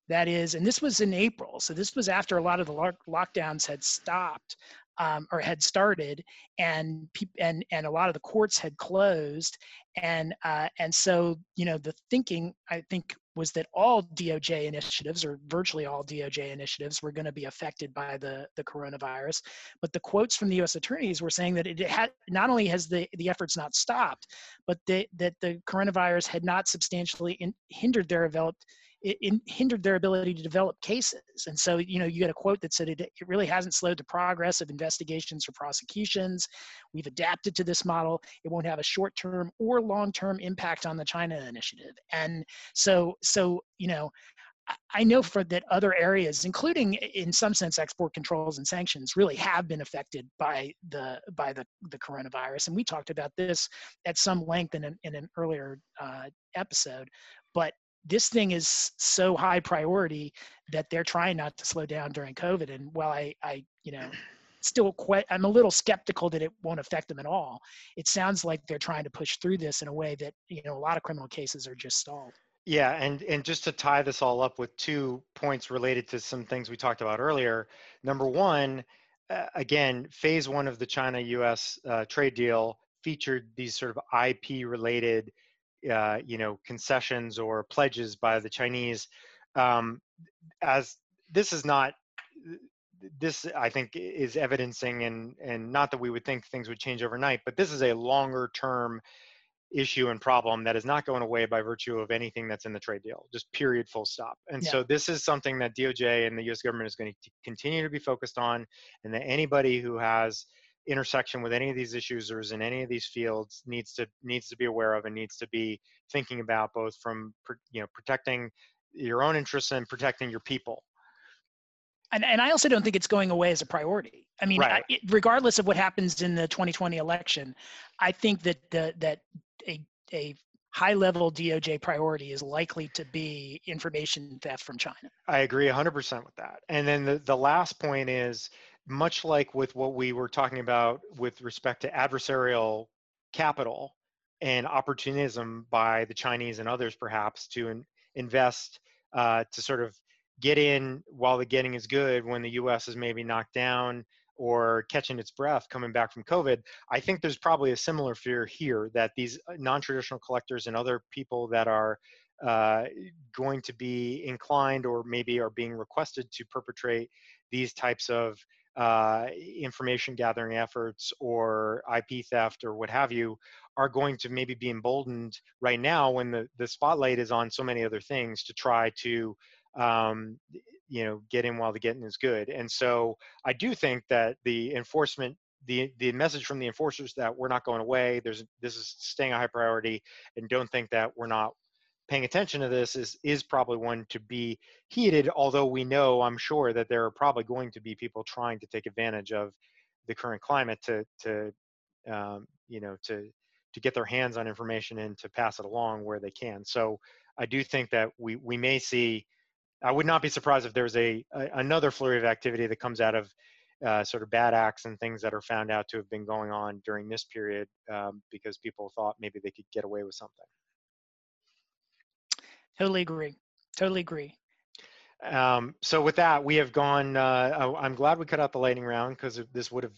That is, and this was in April, so this was after a lot of the lock- lockdowns had stopped um, or had started, and and and a lot of the courts had closed, and uh, and so you know the thinking I think was that all DOJ initiatives or virtually all DOJ initiatives were going to be affected by the the coronavirus, but the quotes from the U.S. attorneys were saying that it had not only has the the efforts not stopped, but they, that the coronavirus had not substantially in, hindered their developed it, it, hindered their ability to develop cases. And so, you know, you get a quote that said it, it really hasn't slowed the progress of investigations or prosecutions. We've adapted to this model. It won't have a short-term or long-term impact on the China initiative. And so, so you know, I know for that other areas, including in some sense export controls and sanctions, really have been affected by the by the, the coronavirus, and we talked about this at some length in an, in an earlier uh, episode. But this thing is so high priority that they're trying not to slow down during COVID. And while I, I, you know, still quite, I'm a little skeptical that it won't affect them at all. It sounds like they're trying to push through this in a way that, you know, a lot of criminal cases are just stalled. Yeah, and and just to tie this all up with two points related to some things we talked about earlier. Number one, uh, again, phase one of the China-U.S. Uh, trade deal featured these sort of IP-related uh, you know concessions or pledges by the Chinese. Um, as this is not this I think is evidencing and and not that we would think things would change overnight, but this is a longer term issue and problem that is not going away by virtue of anything that's in the trade deal. Just period, full stop. And yeah. so this is something that DOJ and the U.S. government is going to continue to be focused on, and that anybody who has intersection with any of these issues or is in any of these fields needs to needs to be aware of and needs to be thinking about both from you know protecting your own interests and protecting your people and, and I also don't think it's going away as a priority. I mean, right. I, regardless of what happens in the 2020 election, I think that the, that a, a high level DOJ priority is likely to be information theft from China. I agree 100% with that. And then the, the last point is much like with what we were talking about with respect to adversarial capital and opportunism by the Chinese and others, perhaps, to in, invest uh, to sort of get in while the getting is good when the US is maybe knocked down or catching its breath coming back from COVID. I think there's probably a similar fear here that these uh, non traditional collectors and other people that are uh, going to be inclined or maybe are being requested to perpetrate these types of uh, information gathering efforts or IP theft or what have you are going to maybe be emboldened right now when the, the spotlight is on so many other things to try to um, you know get in while the getting is good. And so i do think that the enforcement the the message from the enforcers that we're not going away there's this is staying a high priority and don't think that we're not paying attention to this is is probably one to be heeded although we know i'm sure that there are probably going to be people trying to take advantage of the current climate to to um, you know to to get their hands on information and to pass it along where they can. So i do think that we we may see i would not be surprised if there's a, a another flurry of activity that comes out of uh, sort of bad acts and things that are found out to have been going on during this period um, because people thought maybe they could get away with something Totally agree. Totally agree. Um, so with that, we have gone. Uh, I'm glad we cut out the lightning round because this would have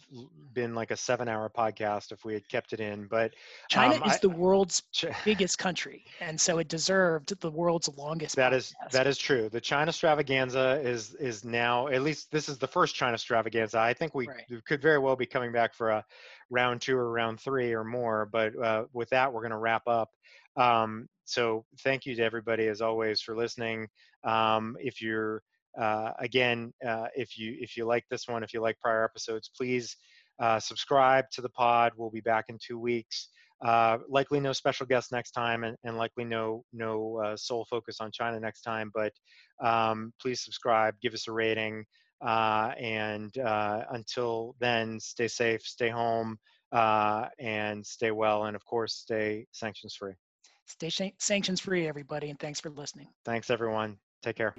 been like a seven-hour podcast if we had kept it in. But China um, is I, the world's biggest country, and so it deserved the world's longest. That podcast. is that is true. The China extravaganza is is now at least this is the first China extravaganza. I think we right. could very well be coming back for a round two or round three or more. But uh, with that, we're going to wrap up. Um, so thank you to everybody as always for listening. Um, if you're uh, again, uh, if you if you like this one, if you like prior episodes, please uh, subscribe to the pod. We'll be back in two weeks. Uh, likely no special guest next time, and, and likely no no uh, sole focus on China next time. But um, please subscribe, give us a rating, uh, and until then, stay safe, stay home, and stay well, and of course, stay sanctions free. Stay sanctions free, everybody, and thanks for listening. Thanks, everyone. Take care.